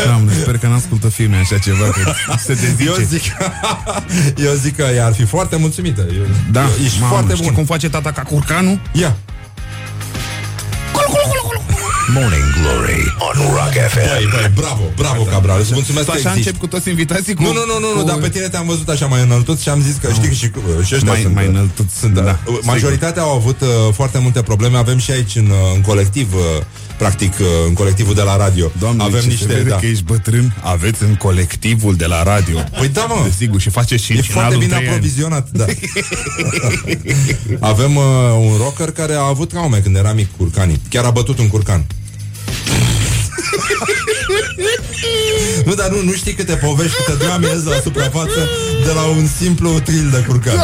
Doamne, sper că n-ascultă filme așa ceva, că se dezice. Eu zic, <laughs> eu zic că ea ar fi foarte mulțumită. Eu, Da, ești mamă, foarte știi bun. cum face tata ca curcanul? Ia. Morning Glory on Rock FM. Băi, băi, bravo, bravo, Cabral. Îți mulțumesc Tu că așa existi. încep cu toți invitații cu... Nu, nu, nu, nu, nu, cu- dar pe tine te-am văzut așa mai înăltut și am zis că știi că și, și ăștia Mai- sunt, mai înăltut, sunt, da. da, Majoritatea au avut uh, foarte multe probleme. Avem și aici în, uh, în colectiv, uh, practic, uh, în colectivul de la radio. Doamne, Avem ce niște, se vede da. că ești bătrân, aveți în colectivul de la radio. Păi da, mă. Desigur, și faceți și E în foarte finalul bine trei ani. aprovizionat, da. <laughs> Avem uh, un rocker care a avut traume când era mic curcanii. Chiar a bătut un curcan. <laughs> nu, dar nu, nu știi câte povești, câte drame ies la suprafață de la un simplu tril de curcan.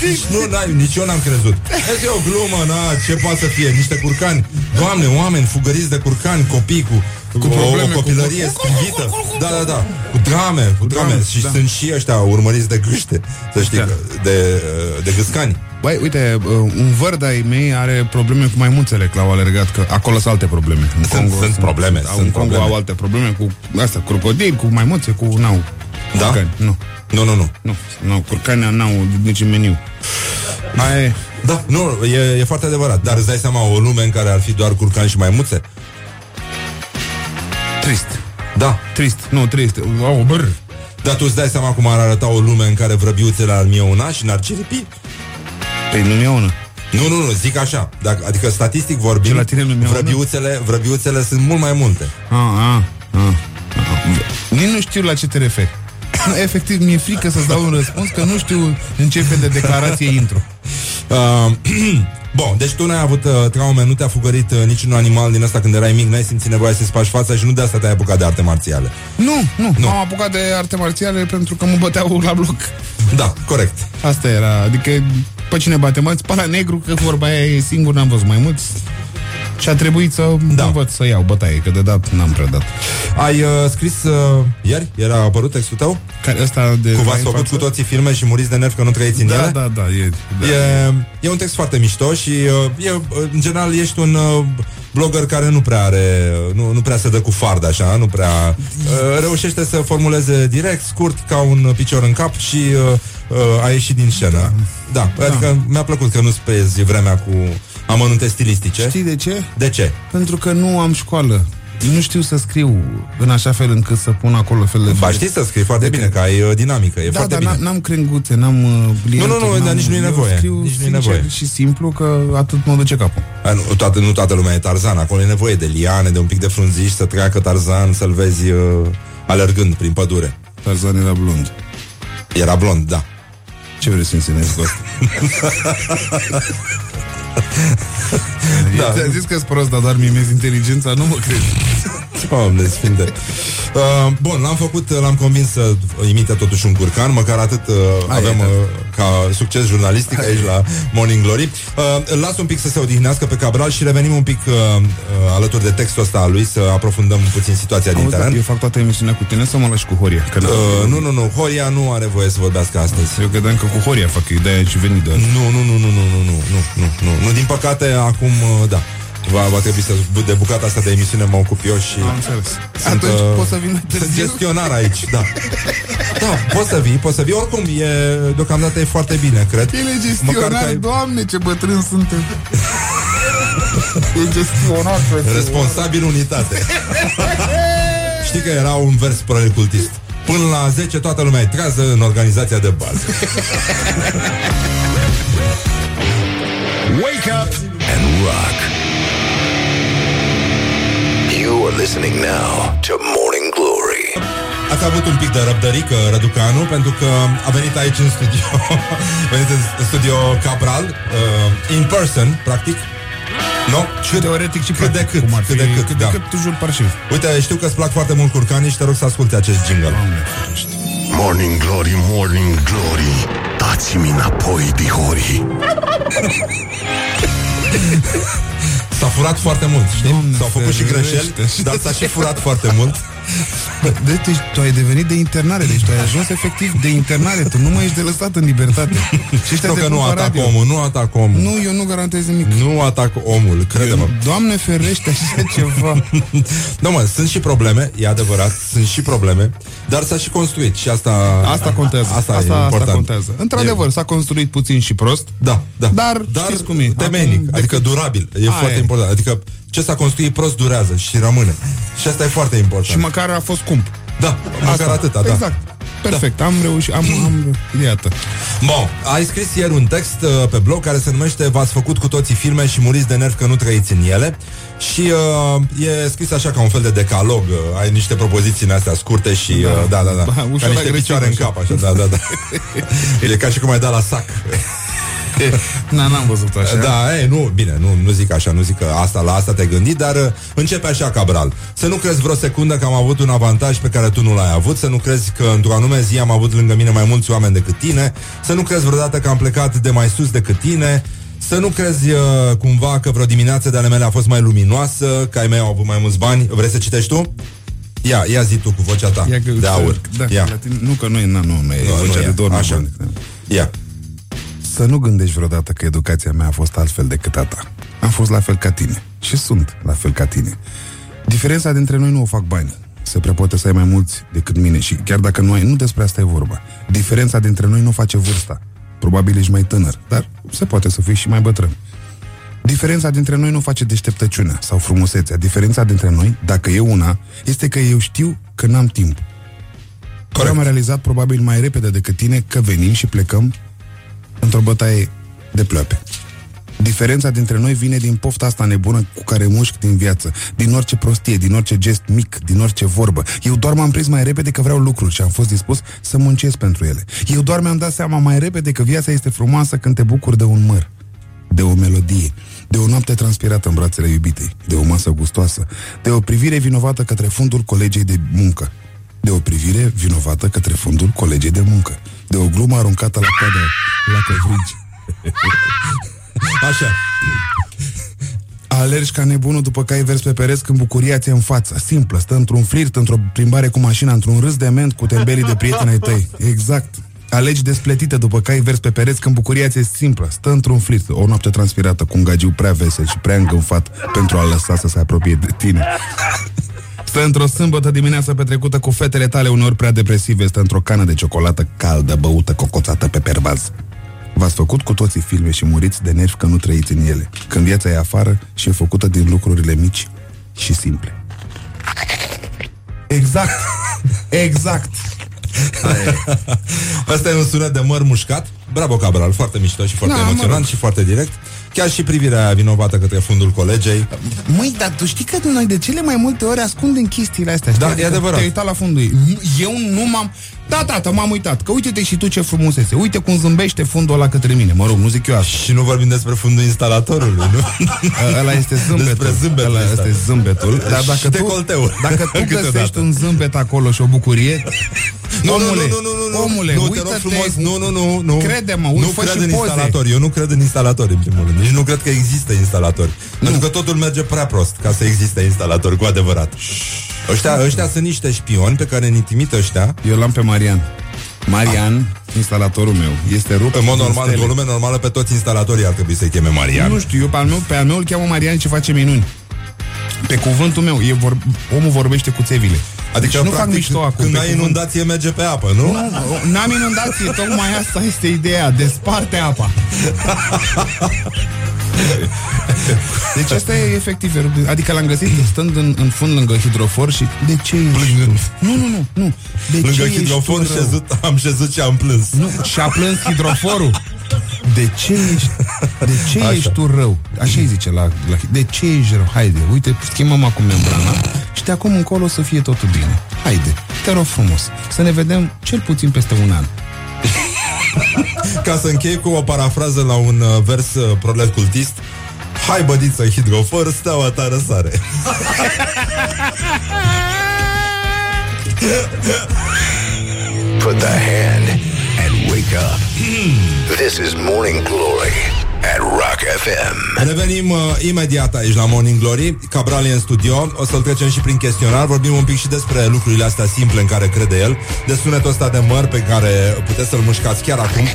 Deci <laughs> nu, n-ai, nici eu n-am crezut. Este o glumă, na, ce poate să fie? Niște curcani. Doamne, oameni fugăriți de curcani, copii cu, cu probleme, o, o copilărie cu- strivită. Da, da, da. Cu drame, cu drame. drame, Și da. sunt și ăștia urmăriți de gâște, să știi, Da. că- de, de gâscani. Băi, uite, uh, un văr de-ai mei are probleme cu maimuțele, că au alergat, că acolo sunt alte probleme. În Sunt- sunt probleme, Au, sunt în Congo probleme. au alte probleme cu asta, crocodili, cu maimuțe, cu n-au. Da? Curcani, nu. Nu, nu, nu. Nu, nu, curcanii n-au nici în meniu. Aia e. Da, nu, e, e foarte adevărat. Dar îți dai seama o lume în care ar fi doar curcani și maimuțe? Trist. Da. Trist. Nu, trist. Au, băr. Dar tu îți dai seama cum ar arăta o lume în care vrăbiuțele ar mieuna și n-ar ciripi? Păi nu mi una. Nu, nu, nu, zic așa. Dacă, adică statistic vorbind, Ce la tine nu mi-au vrăbiuțele, vrăbiuțele sunt mult mai multe. Ah, ah, ah, ah. Nici nu știu la ce te referi. Nu, <coughs> efectiv, mi-e frică să-ți dau un răspuns Că nu știu în ce fel de declarație intru <coughs> Uh, <clears throat> Bun, deci tu n-ai avut uh, traume, nu te-a fugărit uh, niciun animal din asta când erai mic, n-ai simțit nevoia să-ți faci fața și nu de asta te-ai apucat de arte marțiale. Nu, nu, Nu. nu. M-am apucat de arte marțiale pentru că mă băteau la bloc Da, corect. Asta era, adică pe cine bate mă spala negru, că vorba aia e singur, n-am văzut mai mulți și a trebuit să da. învăț să iau bătaie, că de dat n-am predat. Ai uh, scris uh, ieri? Era apărut textul tău? Care ăsta de Cu v-ați în făcut față? cu toții filme și muriți de nervi că nu trăiți în Da, ele? da, da, e, da. E, e un text foarte mișto și uh, e, uh, în general ești un uh, blogger care nu prea are, uh, nu, nu prea se dă cu fard așa, nu prea uh, reușește să formuleze direct, scurt, ca un picior în cap și uh, uh, a ieșit din scenă. Da, da. adică mi-a plăcut că nu spezi vremea cu amănunte stilistice. Știi de ce? De ce? Pentru că nu am școală. Nu știu să scriu în așa fel încât să pun acolo fel de Ba fel. știi să scrii foarte bine, că ai uh, dinamică, e da, foarte dar bine. n- n-am crenguțe, n-am uh, Nu, nu, nu, n-am- dar nici nu e eu nevoie, Scriu nici nu e sincer nevoie. și simplu că atât mă duce capul. A, nu, toată, nu toată lumea e Tarzan, acolo e nevoie de liane, de un pic de frunziș, să treacă Tarzan, să-l vezi uh, alergând prin pădure. Tarzan era blond. Era blond, da. Çevresini seni. Să insinuezi cu asta? Da. Ți-am zis că sunt prost, dar doar mimezi inteligența, nu mă crezi. Doamne sfinte. Uh, bun, l-am făcut, l-am convins să imite totuși un curcan, măcar atât uh, Hai, avem da. uh, ca succes jurnalistic aici la Morning Glory. Uh, îl las un pic să se odihnească pe Cabral și revenim un pic uh, uh, alături de textul ăsta al lui să aprofundăm puțin situația din Auzi, dar teren. eu fac toată emisiunea cu tine să mă lași cu Horia. Că n- Uh, nu, nu, nu, Horia nu are voie să vorbească astăzi. Eu credeam că cu Horia fac eu, de-aia și venit de Nu, nu, nu, nu, nu, nu, nu, nu, nu, nu, nu, din păcate, acum, uh, da. Va, va trebui să de bucata asta de emisiune mă ocup eu și Am înțeles. Sunt, Atunci uh, poți să vin mai sunt târziu? gestionar aici, da. Da, poți să vii, poți să vii. Oricum, e, deocamdată e foarte bine, cred. El e Măcar gestionar, că ai- doamne, ce bătrân suntem. <laughs> e gestionar, frate. Responsabil unitate. <laughs> Știi că era un vers cultist. Până la 10 toată lumea e trează în organizația de bază. <laughs> Wake up and rock. You are listening now to Morning Glory. Ați avut un pic de răbdărică, Răducanu, pentru că a venit aici în studio, <laughs> a venit în studio Cabral, uh, in person, practic. Nu? Și teoretic și cât de practic, cât, cum ar cât fi, de cât, cât de da. cât tu jur parșiv. Uite, știu că îți plac foarte mult curcanii și te rog să asculti acest jingle. Morning Glory, Morning Glory. Dați-mi înapoi, dihori. <laughs> S-a furat foarte mult, știi? Doamne S-au făcut și ferește. greșeli, dar s-a și furat foarte mult. <laughs> Deci tu ai devenit de internare, deci tu ai ajuns efectiv de internare, tu nu mai ești de lăsat în libertate. Și ăștia Nu te că pun nu pe atac radio. omul, nu atac omul. Nu, eu nu garantez nimic. Nu atac omul, crede-mă. Doamne ferește așa <laughs> ceva. Nu mă, sunt și probleme, e adevărat, sunt și probleme, dar s-a și construit și asta... Asta contează. Asta, asta, e asta important. contează. Într-adevăr, s-a construit puțin și prost. Da, da. Dar, dar știți cum e. temenic, Acum, adică durabil. E Aia foarte e. important. Adică ce s-a construit prost durează și rămâne. Și asta e foarte important. Și măcar a fost scump. Da, măcar atâta, da. Exact. Perfect, am reușit, am, am, iată. Bun, ai scris ieri un text uh, pe blog care se numește V-ați făcut cu toții filme și muriți de nervi că nu trăiți în ele și uh, e scris așa ca un fel de decalog, uh, ai niște propoziții în astea scurte și uh, da, da, da, Ba, ca ușor niște agresiv, picioare în așa. cap, așa, da, da, da. <laughs> e ca și cum ai dat la sac. <laughs> Na, n-am văzut așa. Da, e, nu, bine, nu, nu zic așa, nu zic că asta la asta te-ai gândit, dar uh, începe așa, Cabral. Să nu crezi vreo secundă că am avut un avantaj pe care tu nu l-ai avut, să nu crezi că într-o anume zi am avut lângă mine mai mulți oameni decât tine, să nu crezi vreodată că am plecat de mai sus decât tine, să nu crezi uh, cumva că vreo dimineață de ale mele a fost mai luminoasă, că ai mei au avut mai mulți bani. Vrei să citești tu? Ia, ia zi tu cu vocea ta Ia că, de aur. Da, ia. la tine, nu că nu e, na, nu, nu e Nu, vocea nu e, de dorm. așa. bun. Ia. Să nu gândești vreodată că educația mea a fost altfel decât a ta. Am fost la fel ca tine. Și sunt la fel ca tine. Diferența dintre noi nu o fac banii. Se prea poate să ai mai mulți decât mine și chiar dacă nu ai, nu despre asta e vorba. Diferența dintre noi nu face vârsta. Probabil ești mai tânăr, dar se poate să fii și mai bătrân. Diferența dintre noi nu face deșteptăciunea sau frumusețea. Diferența dintre noi, dacă e una, este că eu știu că n-am timp. Care am realizat probabil mai repede decât tine că venim și plecăm într-o bătaie de ploape. Diferența dintre noi vine din pofta asta nebună cu care mușc din viață, din orice prostie, din orice gest mic, din orice vorbă. Eu doar m-am prins mai repede că vreau lucruri și am fost dispus să muncesc pentru ele. Eu doar mi-am dat seama mai repede că viața este frumoasă când te bucuri de un măr, de o melodie, de o noapte transpirată în brațele iubitei, de o masă gustoasă, de o privire vinovată către fundul colegei de muncă, de o privire vinovată către fundul colegei de muncă, de o glumă aruncată la coada la covrigi. Așa. Alergi ca nebunul după cai vers pe pereți când bucuria ți în față. Simplă, stă într-un flirt, într-o plimbare cu mașina, într-un râs de ment cu tembelii de prieteni ai tăi. Exact. Alegi despletită după cai vers pe pereți când bucuria ți e simplă. Stă într-un flirt, o noapte transpirată cu un gagiu prea vesel și prea îngânfat pentru a lăsa să se apropie de tine. Stă într-o sâmbătă dimineață petrecută cu fetele tale uneori prea depresive, stă într-o cană de ciocolată caldă, băută, cocoțată pe perbaz. V-ați făcut cu toții filme și muriți de nervi că nu trăiți în ele, când viața e afară și e făcută din lucrurile mici și simple. Exact! Exact! Asta e un sunet de măr mușcat. Bravo, Cabral, foarte mișto și foarte Da, mă emoționant rog. și foarte direct. Chiar și privirea vinovată către fundul colegei. Măi, dar tu știi că noi de cele mai multe ori ascundem chestiile astea. știi? Da, e Adică adevărat. Te-ai uitat la fundul ei. Eu nu m-am... Da, tată, m-am uitat. Că uite-te și tu ce frumusețe. Uite cum zâmbește fundul ăla către mine. Mă rog, nu zic eu asta. Și nu vorbim despre fundul instalatorului, nu? Ăla este zâmbetul. Despre zâmbetul Ăla ăsta. este zâmbetul. Dar Și dacă tu, decolteul. dacă tu <laughs> Câteodată. găsești un zâmbet acolo și o bucurie, Nu, nu, omule, nu, nu, nu, nu, omule, nu, te uită-te, rog frumos, nu, nu, nu, nu. Crede-mă, nu fă cred și în poze. instalatori. Eu nu cred în instalatori, în primul rând. Nici nu cred că există instalatori. Pentru că totul merge prea prost ca să existe instalatori, cu adevărat. Ăștia, ăștia sunt niște șpioni pe care ne intimită ăștia. Eu l-am pe Marian. Marian, instalatorul meu, este rupt În mod din normal, stele. într-o lume normală, pe toți instalatorii ar trebui să-i cheme Marian. Nu știu, eu pe al meu, pe al meu îl cheamă Marian și face minuni. Pe cuvântul meu, e vor, omul vorbește cu țevile. Adică, deci nu fac practic, mișto acum. când pe ai cuvânt. inundație, merge pe apă, nu? Nu, n-am inundație, tocmai asta este ideea, desparte apa. <laughs> <laughs> Deci asta e efectiv, adică l-am găsit stând în, în fund lângă hidrofor și de ce ești Plângând. tu? Nu, nu, nu, nu. De Lângă ce ești hidrofon tu rău? șezut, am șezut și am plâns. Nu, și-a plâns hidroforul. De ce ești, de ce Așa. ești tu rău? Așa îi zice la, la... De ce ești rău? Haide, uite, schimbăm acum membrana și de acum încolo să fie totul bine. Haide, te rog frumos, să ne vedem cel puțin peste un an. <laughs> Ca să închei cu o parafrază la un uh, vers uh, prolet cultist. Hai bădiță hidrofor, steaua ta răsare. Put the hand and wake up. this is Morning Glory at Rock FM. Revenim uh, imediat aici la Morning Glory. Cabral e în studio, o să-l trecem și prin chestionar. Vorbim un pic și despre lucrurile astea simple în care crede el. De sunetul ăsta de măr pe care puteți să-l mușcați chiar acum.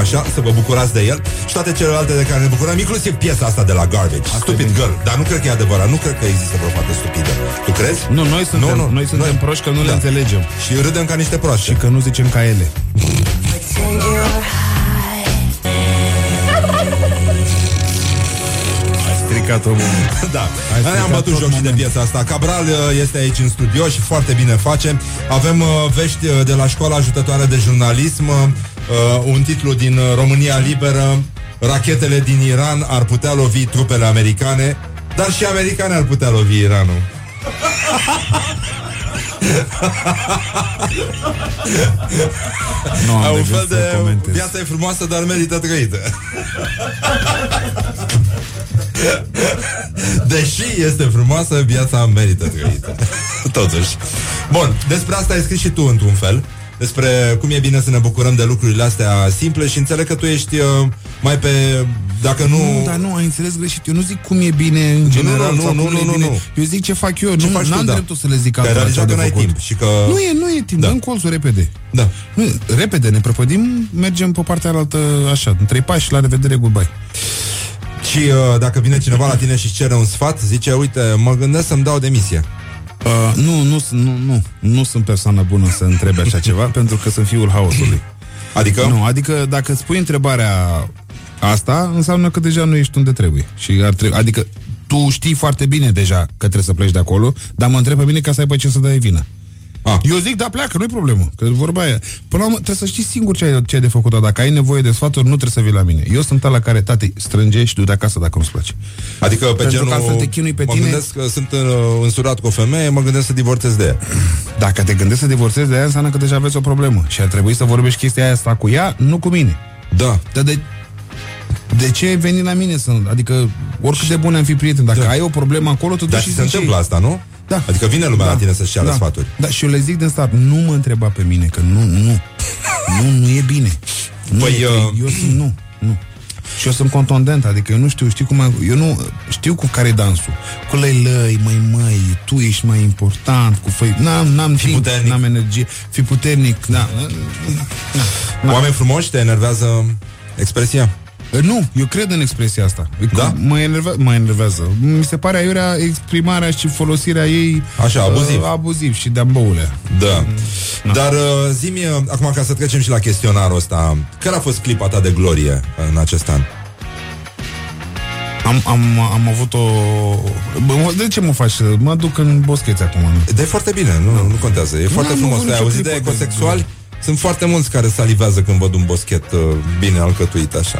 Așa, să vă bucurați de el. Și toate celelalte de care ne bucurăm Inclusiv piesa asta de la Garbage. Stupid Girl. Dar nu cred că e adevărat, nu cred că există vreo fată stupidă. Tu crezi? Nu, noi suntem, nu, nu, noi suntem noi. proști că nu da. le înțelegem. Și râdem ca niște proaste Și că nu zicem ca ele. Stricat omul. <laughs> Da, Ai ne-am stricat bătut tot joc și de momentul. piesa asta. Cabral uh, este aici în studio și foarte bine face. Avem uh, vești uh, de la școala ajutătoare de jurnalism, uh, un titlu din uh, România Liberă. Rachetele din Iran ar putea lovi trupele americane, dar și americane ar putea lovi Iranul. <laughs> <laughs> Nu am Ai un de fel gând să de comentez. viața e frumoasă, dar merită trăită. <laughs> Deși este frumoasă, viața merită trăită. <laughs> Totuși. Bun, despre asta ai scris și tu într-un fel. Despre cum e bine să ne bucurăm de lucrurile astea simple și înțeleg că tu ești uh, mai pe... Dacă nu... Nu, dar nu, ai înțeles greșit. Eu nu zic cum e bine în general. nu, sau nu, cum nu, e nu, bine. nu. Eu zic ce fac eu. Ce nu faci tu, am da. dreptul să le zic Că ai altora ce realizat au că de n-ai făcut. timp și că... Nu e, nu e timp. Da. Da. Dăm colțul repede. Da. Nu, repede, ne prăpădim, mergem pe partea altă așa, în trei pași, la revedere, goodbye. Și uh, dacă vine cineva la tine și îți cere un sfat, zice, uite, mă gândesc să-mi dau demisia. Uh, nu, nu, sunt- nu, nu, nu sunt persoană bună să întrebe așa ceva, <laughs> pentru că sunt fiul haosului. Adică? Nu, adică dacă îți pui întrebarea asta, înseamnă că deja nu ești unde trebuie. Și ar trebui, adică tu știi foarte bine deja că trebuie să pleci de acolo, dar mă întreb pe mine ca să aibă ce să dai vină. Ah. Eu zic, da, pleacă, nu-i problemă. Că vorba aia. Până la urmă, trebuie să știi singur ce ai, ce ai de făcut. Dar Dacă ai nevoie de sfaturi, nu trebuie să vii la mine. Eu sunt la care, tate, strânge și du-te acasă dacă nu-ți place. Adică pe Pentru genul... că altfel te chinui pe mă tine. gândesc că sunt uh, însurat cu o femeie, mă gândesc să divorțez de ea. Dacă te gândești să divorțezi de aia, înseamnă că deja aveți o problemă. Și ar trebui să vorbești chestia aia asta cu ea, nu cu mine. Da. Dar de, de ce ai venit la mine? Să, adică, oricât de bune am fi prieteni, dacă Da. ai o problemă acolo, tu Dar duci și și se zici întâmplă ei. asta, nu? Da. Adică vine lumea la tine să-și ceară da. sfaturi. Da, și eu le zic din start, nu mă întreba pe mine, că nu, nu, nu, nu e bine. Nu Păi, e, uh, eu sunt, nu, nu. Și eu sunt contondent, adică eu nu știu, știu cum, am- eu nu știu cu care e dansul. Cu lăi, măi, măi, tu ești mai important, cu făi, n-am, n-am Fi timp, puternic. n-am energie, fi puternic, da. Da. Oameni frumoși te enervează expresia? Nu, eu cred în expresia asta. Da? Mă, enerve- mă enervează. Mi se pare aiurea exprimarea și folosirea ei Așa, abuziv. uh, abuziv și de amboule. Da. Dar uh, zi-mi, uh, acum ca să trecem și la chestionarul ăsta, care a fost clipa ta de glorie în acest an? Am, am, am avut o... Bă, de ce mă faci? Mă duc în boscheți acum. De foarte bine, nu, nu contează. E foarte N-am frumos. avut Ai nicio auzit de clipă de ecosexuali? Sunt foarte mulți care salivează când văd un boschet uh, bine alcătuit așa.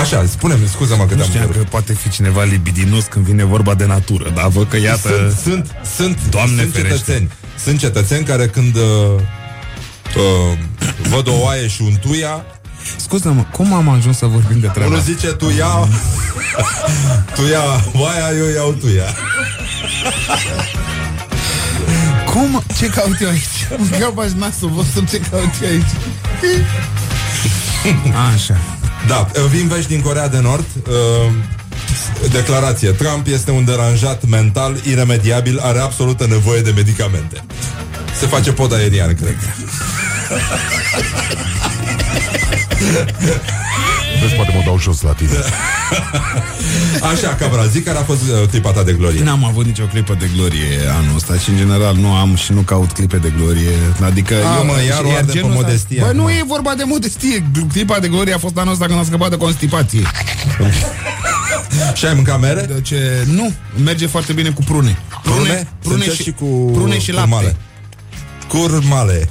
Așa, spune-mi, scuză-mă că Nu te-am știam că întrerupt. poate fi cineva libidinos când vine vorba de natură, dar văd că iată... Sunt, sunt, sunt, Doamne sunt ferește. cetățeni. Sunt cetățeni care când uh, uh, văd o oaie și un tuia, Scuze-mă, cum am ajuns să vorbim de treaba unul asta? zice tu ia, <laughs> <laughs> tu ia oaia, eu iau tuia. <laughs> Cum? Ce caut eu aici? Îmi faci nasul vostru, ce caut eu aici? Așa. Da, uh, vin vești din Corea de Nord. Uh, declarație. Trump este un deranjat mental iremediabil, are absolută nevoie de medicamente. Se face pod aerian, cred. <laughs> Vezi, poate mă dau jos la tine. <laughs> Așa, Cabra, zi care a fost uh, clipa ta de glorie. N-am avut nicio clipă de glorie anul ăsta și în general nu am și nu caut clipe de glorie. Adică A, eu mă, iar o arde pe genul ăsta- modestie Bă, acum. nu e vorba de modestie. Clipa de glorie a fost anul ăsta când am scăpat de constipație. <laughs> Și ai mâncat mere? Deci, nu, merge foarte bine cu prune. Prune? prune Se și, și cu prune și lapte. curmale.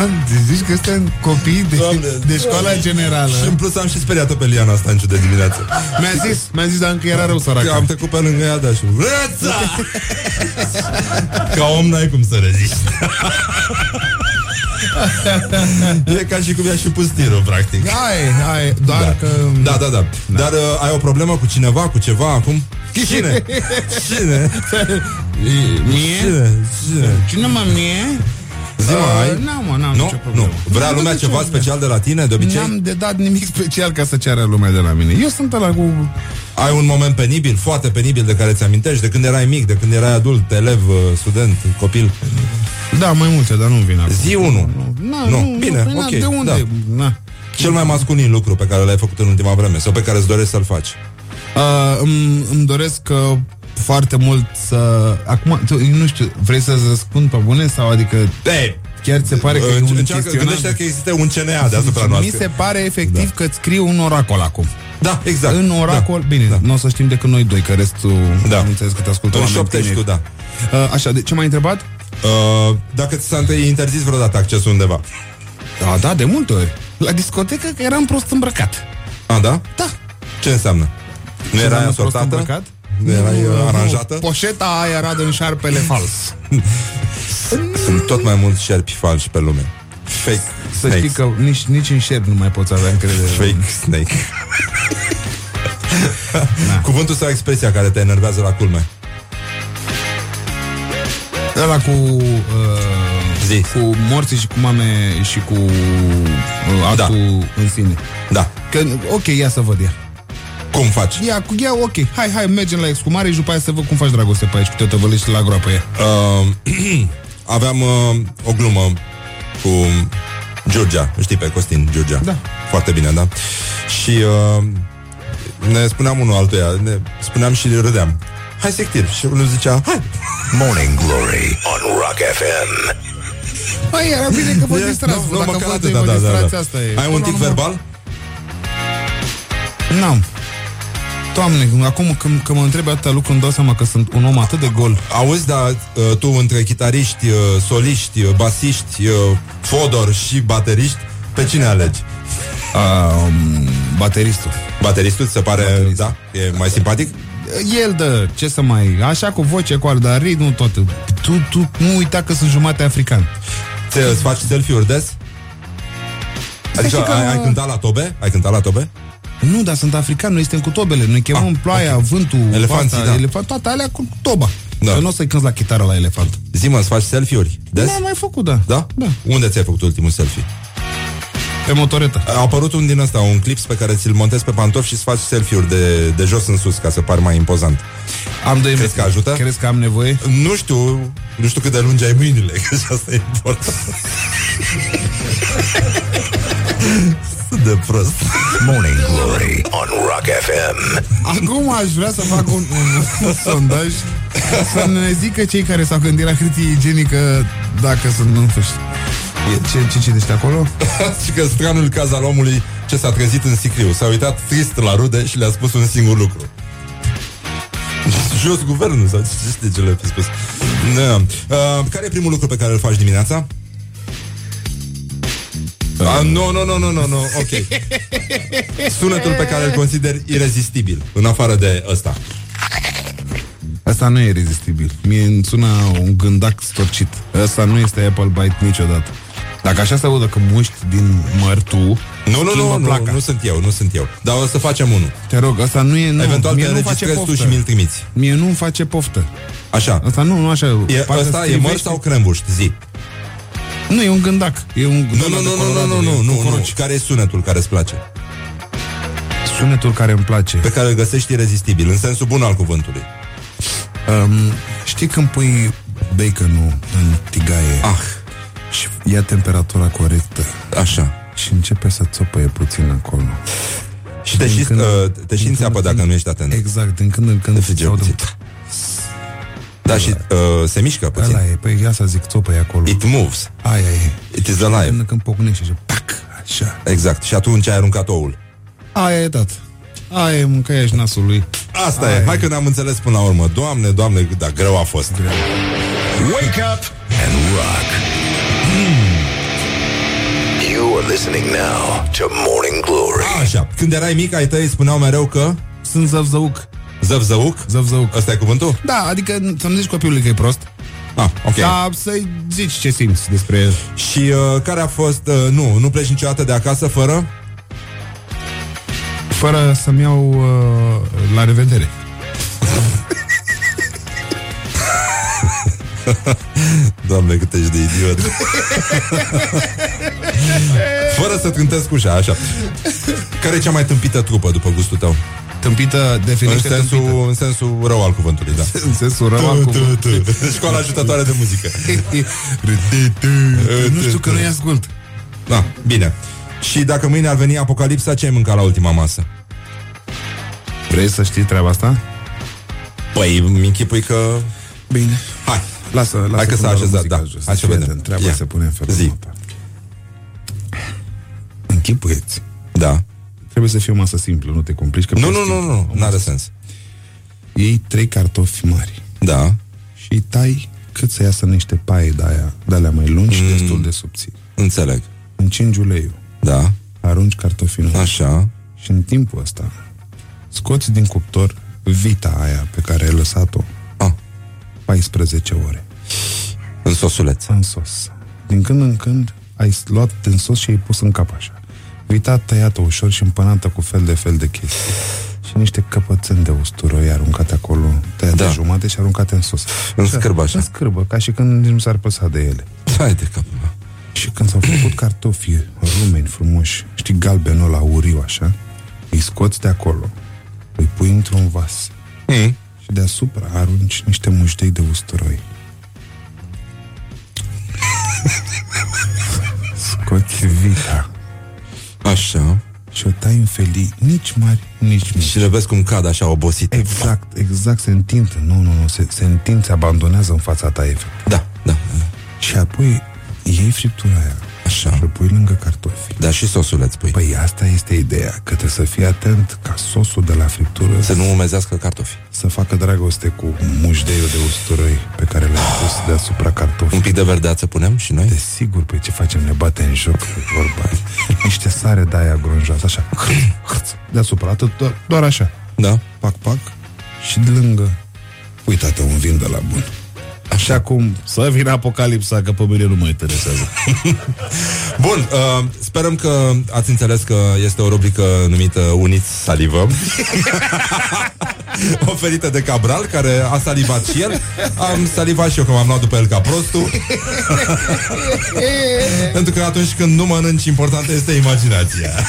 Doamne, zici că suntem copii de, Doamne. de școala generală. Și în plus am și speriat-o pe Liana asta în ciudă dimineață. Mi-a zis, mi-a zis, dar încă era rău săracă. Că am trecut pe lângă ea, da, și Răța! Ca om n-ai cum să reziști. e ca și cum i-aș fi pus tirul, practic. Hai, hai, doar Da. că... Da, da, da. Dar uh, ai o problemă cu cineva, cu ceva acum? Cine? <laughs> Cine? Mie? Cine? Cine? Cine mă mie? Zi, mă, Uh, ai? N-am, mă, n-am Nu? nicio problemă. Nu. Vrea N-am lumea nicio ceva problemă. special de la tine, de obicei? N-am de dat nimic special ca să ceară lumea de la mine. Eu sunt ăla cu... Ai un moment penibil, foarte penibil de care ți-amintești, de când erai mic, de când erai adult, elev, uh, student, copil? Da, mai multe, dar nu vin acum. Zi unul. Na, Nu, bine, păi na, ok, De unde? da. Na. Cel mai masculin lucru pe care l-ai făcut în ultima vreme sau pe care îți dorești să-l faci. Uh, îmi, îmi doresc uh, foarte mult să... Acum, tu, eu nu știu, vrei să-ți răspund pe bune sau adică... Ei, Chiar ți se pare că e un Încearcă, chestionar? gândește că există un CNA deasupra Mi noastră. se pare efectiv că îți scriu un oracol acum. Da, exact. În oracol, Da. bine, nu o să știm decât noi doi, că restul Da. am înțeles că te ascultă Îl oameni șoptești tineri. tu, da. Uh, Așa, de ce m-ai întrebat? Uh, dacă ți s-a interzis vreodată accesul undeva. Da, da, de multe ori. La discotecă că eram prost îmbrăcat. A, da? Da. Ce înseamnă? Nu Ce erai înseamnă prost asortată? îmbrăcat? Nu erai uh, aranjată? Poșeta aia era din șarpele fals. <laughs> Sunt tot mai mulți șerpi falși pe lume. Fake Să snakes. știi că nici, nici în șerp nu mai poți avea încredere. Fake snake. <laughs> Cuvântul sau expresia care te enervează la culme? Ăla cu uh, Zi. cu morții și cu mame și cu uh, actul da. în sine. Da. Că, ok, ia să văd ea. Cum faci? Ia, cu- ia, ok, hai, hai, mergem la excumare și după aia să văd cum faci dragoste pe aici, cu te tăvălești la groapă ea. Uh, aveam uh, o glumă cu Georgia, știi pe Costin Georgia? Da. Foarte bine, da? Și uh, ne spuneam unul altuia, ne spuneam și râdeam. Hai sectir. Și unul zicea, hai. Morning Glory on Rock FM. Păi, era bine că vă E, distrați, nu, vă, nu, dacă măcar vă atâta, vă da, da, distrați, da. asta e. Ai un Până tic la urmă- verbal? N-am. Doamne, acum când, când mă întreb atâtea lucruri, îmi dau seama că sunt un om atât de gol. Auzi, dar uh, tu între chitariști, uh, soliști, uh, basiști, uh, fodor și bateriști, pe cine alegi? Um, bateristul. Bateristul ți se pare, da? E mai simpatic? El dă, ce să mai... Așa cu voce, cu altă, dar ritmul tot. Tu, tu nu uita că sunt jumate african. Ți îți faci selfie-uri des? Adică știi că- ai, ai cântat la tobe? Ai cântat la tobe? Nu, dar sunt african, noi suntem cu tobele. Noi chemăm Ah, ploaia, ok. vântul, Elefanții, asta, da. elefant, toate alea cu toba. Da. Da. Că nu o să-i cânti la chitară la elefant. Zi-mă, îți faci selfie-uri des? Da, am mai făcut, da. Da? Da. Unde ți-ai făcut ultimul selfie? Pe motoretă. A apărut un din ăsta, un clip pe care ți-l montezi pe pantofi și îți faci selfie-uri de, de jos în sus, ca să pari mai impozant. Am doi Crezi că ajută? Crezi că am nevoie? Nu știu, nu știu cât de lungi ai mâinile, <laughs> că și asta e important. <laughs> Sunt de prost. Morning Glory on Rock FM. Acum aș vrea să fac un, un, un sondaj să ne zică cei care s-au gândit la hârtie igienică dacă sunt, nu știu. E- Ce, ce citești acolo? <laughs> și că stranul caz al omului ce s-a trezit în sicriu. S-a uitat trist la rude și le-a spus un singur lucru. Jos guvernul sau ce știi ce le-a fi spus. Da. Uh, care e primul lucru pe care îl faci dimineața? Ah, nu, nu, nu, nu, nu, nu, ok. Sunetul pe care îl consider irezistibil, în afară de ăsta. Asta nu e rezistibil. Mie îmi sună un gândac storcit. Asta nu este Apple Bite niciodată. Dacă așa se audă că muști din măr tu, Nu, nu, nu, schimbă nu, placa. nu sunt eu, nu sunt eu. Dar o să facem unul. Te rog, asta nu e... Nu, Eventual mie te nu face înregistrezi tu poftă. și mi-l trimiți. Mie nu-mi face poftă. Așa. Asta nu, nu așa. E, Parcă ăsta e strivește- măr sau crembuș? Zi. Nu, e un gândac. E un Nu, nu, nu, nu, nu, nu, nu, nu, nu. Care e sunetul care îți place? Sunetul care îmi place. Pe care îl găsești irezistibil, în sensul bun al cuvântului. Um, știi când pui baconul în tigaie Ah, și ia temperatura corectă așa. și începe să țopăie puțin acolo. Și te Din și, când- uh, te din și când apă în dacă când- nu ești atent. Exact, din când în când Te Da, și uh, se mișcă puțin. Ăla e, păi ia să zic, țopăie acolo. It moves. Aia e. It is Când, alive. când pocnește și pac, așa. Exact. Și atunci ai aruncat oul. Aia e dat. Aia e mâncăia și nasul lui. Asta Aia e. Hai că ne-am înțeles până la urmă. Doamne, doamne, dar greu a fost. Wake up and rock. You are listening now to Morning Glory. Așa. Când erai mic, ai tăi spuneau mereu că Sunt zăvzăuc. Zăvzăuc? Zăvzăuc. Ăsta e cuvântul? Da, adică să nu zici copilului că e prost, Ah, ok. dar să-i zici ce simți despre el. Și uh, care a fost... Uh, nu, nu pleci niciodată de acasă fără... Fără să-mi iau uh, la revedere. <laughs> Doamne, cât ești de idiot. <laughs> <laughs> Fără să trântesc ușa, așa. Care e cea mai tâmpită trupă, după gustul tău? Tâmpită, În definește sensul, tâmpită. în sensul rău al cuvântului, da. În sensul rău al cuvântului. Școala ajutătoare de muzică. <laughs> Nu știu că nu-i ascult. Da, bine. Și dacă mâine ar veni apocalipsa, ce ai mâncat la ultima masă? Vrei să știi treaba asta? Păi, mi închipui că... Bine. Hai, Lasă, lasă Hai că cum s-a dau așezat, muzica da. jos. Hai să Fii vedem. atent, Treaba Ia. se pune în felul Zi. următor. Închipuieți. Da. Trebuie să fie o masă simplă, nu te complici. Că Nu, peste nu, nu, timp- nu, o n-are masă sens. Iei trei cartofi mari Da. și îi tai cât să iasă niște paie de aia, de alea mai lungi și Mm. destul de subțiri. Înțeleg. Încingi uleiul. Da. Arunci cartofii în Așa. Și în timpul ăsta scoți din cuptor vita aia pe care ai lăsat-o ah. 14 ore. În sosuleț. În sos. Din când în când ai luat din sos și ai pus în cap așa. Vita tăiată ușor și împănată cu fel de fel de chestii. Și niște căpățâni de usturoi aruncate acolo, tăiate Da. jumate și aruncate în sos. În scârbă așa. În scârbă, ca și când nici nu s-ar păsa de ele. Hai de capul meu. Și când s-au făcut cartofii rumeni frumoși, știi, galbenul la uriu așa, îi scoți de acolo, îi pui într-un vas mm. și deasupra arunci niște muștei de usturoi. <laughs> Scoți vita. Așa. Și o tai în felii, nici mari, nici mici. Și le vezi cum cad așa obosite. Exact, exact, se întind. Nu, nu, nu, se, se întind, se abandonează în fața ta, efect. Da, da. Și apoi iei friptura aia Așa. și o pui lângă cartofi. Da, și sosuleț pui. Păi asta este ideea, că trebuie să fii atent ca sosul de la friptură Să nu umezească cartofi. să facă dragoste cu mușdeiul de usturoi pe care l-ai pus deasupra cartofului. Un pic de verdeață punem și noi? Desigur, păi ce facem? Ne bate în joc pe vorba aia. <laughs> Niște sare de aia gronjoasă, așa, hâț, hâț, deasupra, atât, doar, doar așa. Da. Pac, pac, și de lângă, uitați un vin de la bun. Așa acum să vină apocalipsa, că pe mine nu mă interesează. <laughs> Bun, uh, sperăm că ați înțeles că este o rubrică numită Uniți Salivăm <laughs> <laughs> Oferită de Cabral, care a salivat și el. Am salivat și eu, că m-am luat după el ca prostul. <laughs> Pentru că atunci când nu mănânci, importantă este imaginația. <laughs>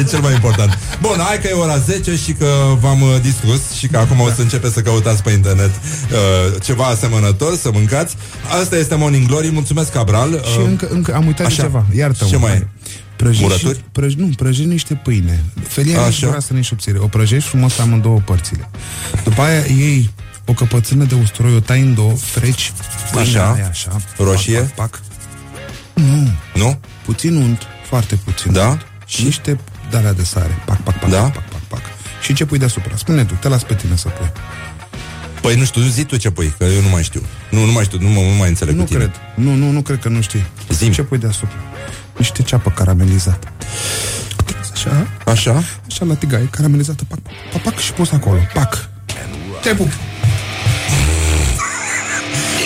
E cel mai important. Bun, hai că e ora 10 și că v-am uh, distrus Și că acum o să începeți să căutați pe internet uh, Ceva asemănător, să mâncați. Asta este Morning Glory, mulțumesc Cabral. Și uh, încă, încă am uitat așa. de ceva, iartă-mă. Ce mai hai. e? Prăjești, Murături? Prăj, nu, prăjești niște pâine. Felia Așa. nici să nici subțire. O prăjești frumos am în două părțile. După aia iei o căpățână de usturoi, o tai în două, freci pâinea Așa. aia, așa Roșie? Pac, pac, pac. Nu, Nu? puțin unt, foarte puțin Da? unt. Și niște dalea de sare. Pac, pac, pac, Da? pac, pac, pac, pac. Și ce pui deasupra? Spune tu, te las pe tine să pui. Păi nu știu, zi tu ce pui, că eu nu mai știu. Nu, nu mai știu, nu, mă- nu mai înțeleg Nu cu tine. cred. Nu, nu, nu cred că nu știi. Zim. Ce pui deasupra? Niște ceapă caramelizată. Așa, Așa? așa la tigaie, caramelizată, pac, pac, pac, pac și pus acolo, pac. Te pup.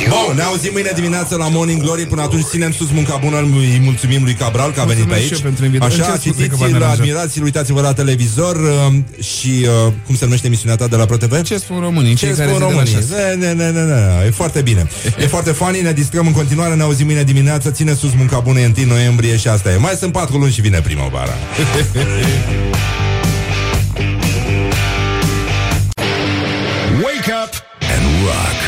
Bun, ne auzim mâine dimineață la Morning Glory Până atunci ținem sus munca bună Îi mulțumim lui Cabral că a venit pe Mulțumesc și aici eu pentru invitație. Așa, Îmi cer scuze că citiți v-am la deranjat. admirați Uitați-vă la televizor uh, Și uh, cum se numește emisiunea ta de la ProTV? Ce spun românii? Ce Fiecare spun zi de la românii? șase. Ne, ne, ne, ne, ne. E foarte bine E foarte funny, ne distrăm în continuare Ne auzim mâine dimineață Ține sus munca bună, e 1 noiembrie și asta e Mai sunt patru luni și vine primăvara <laughs> Wake up and rock.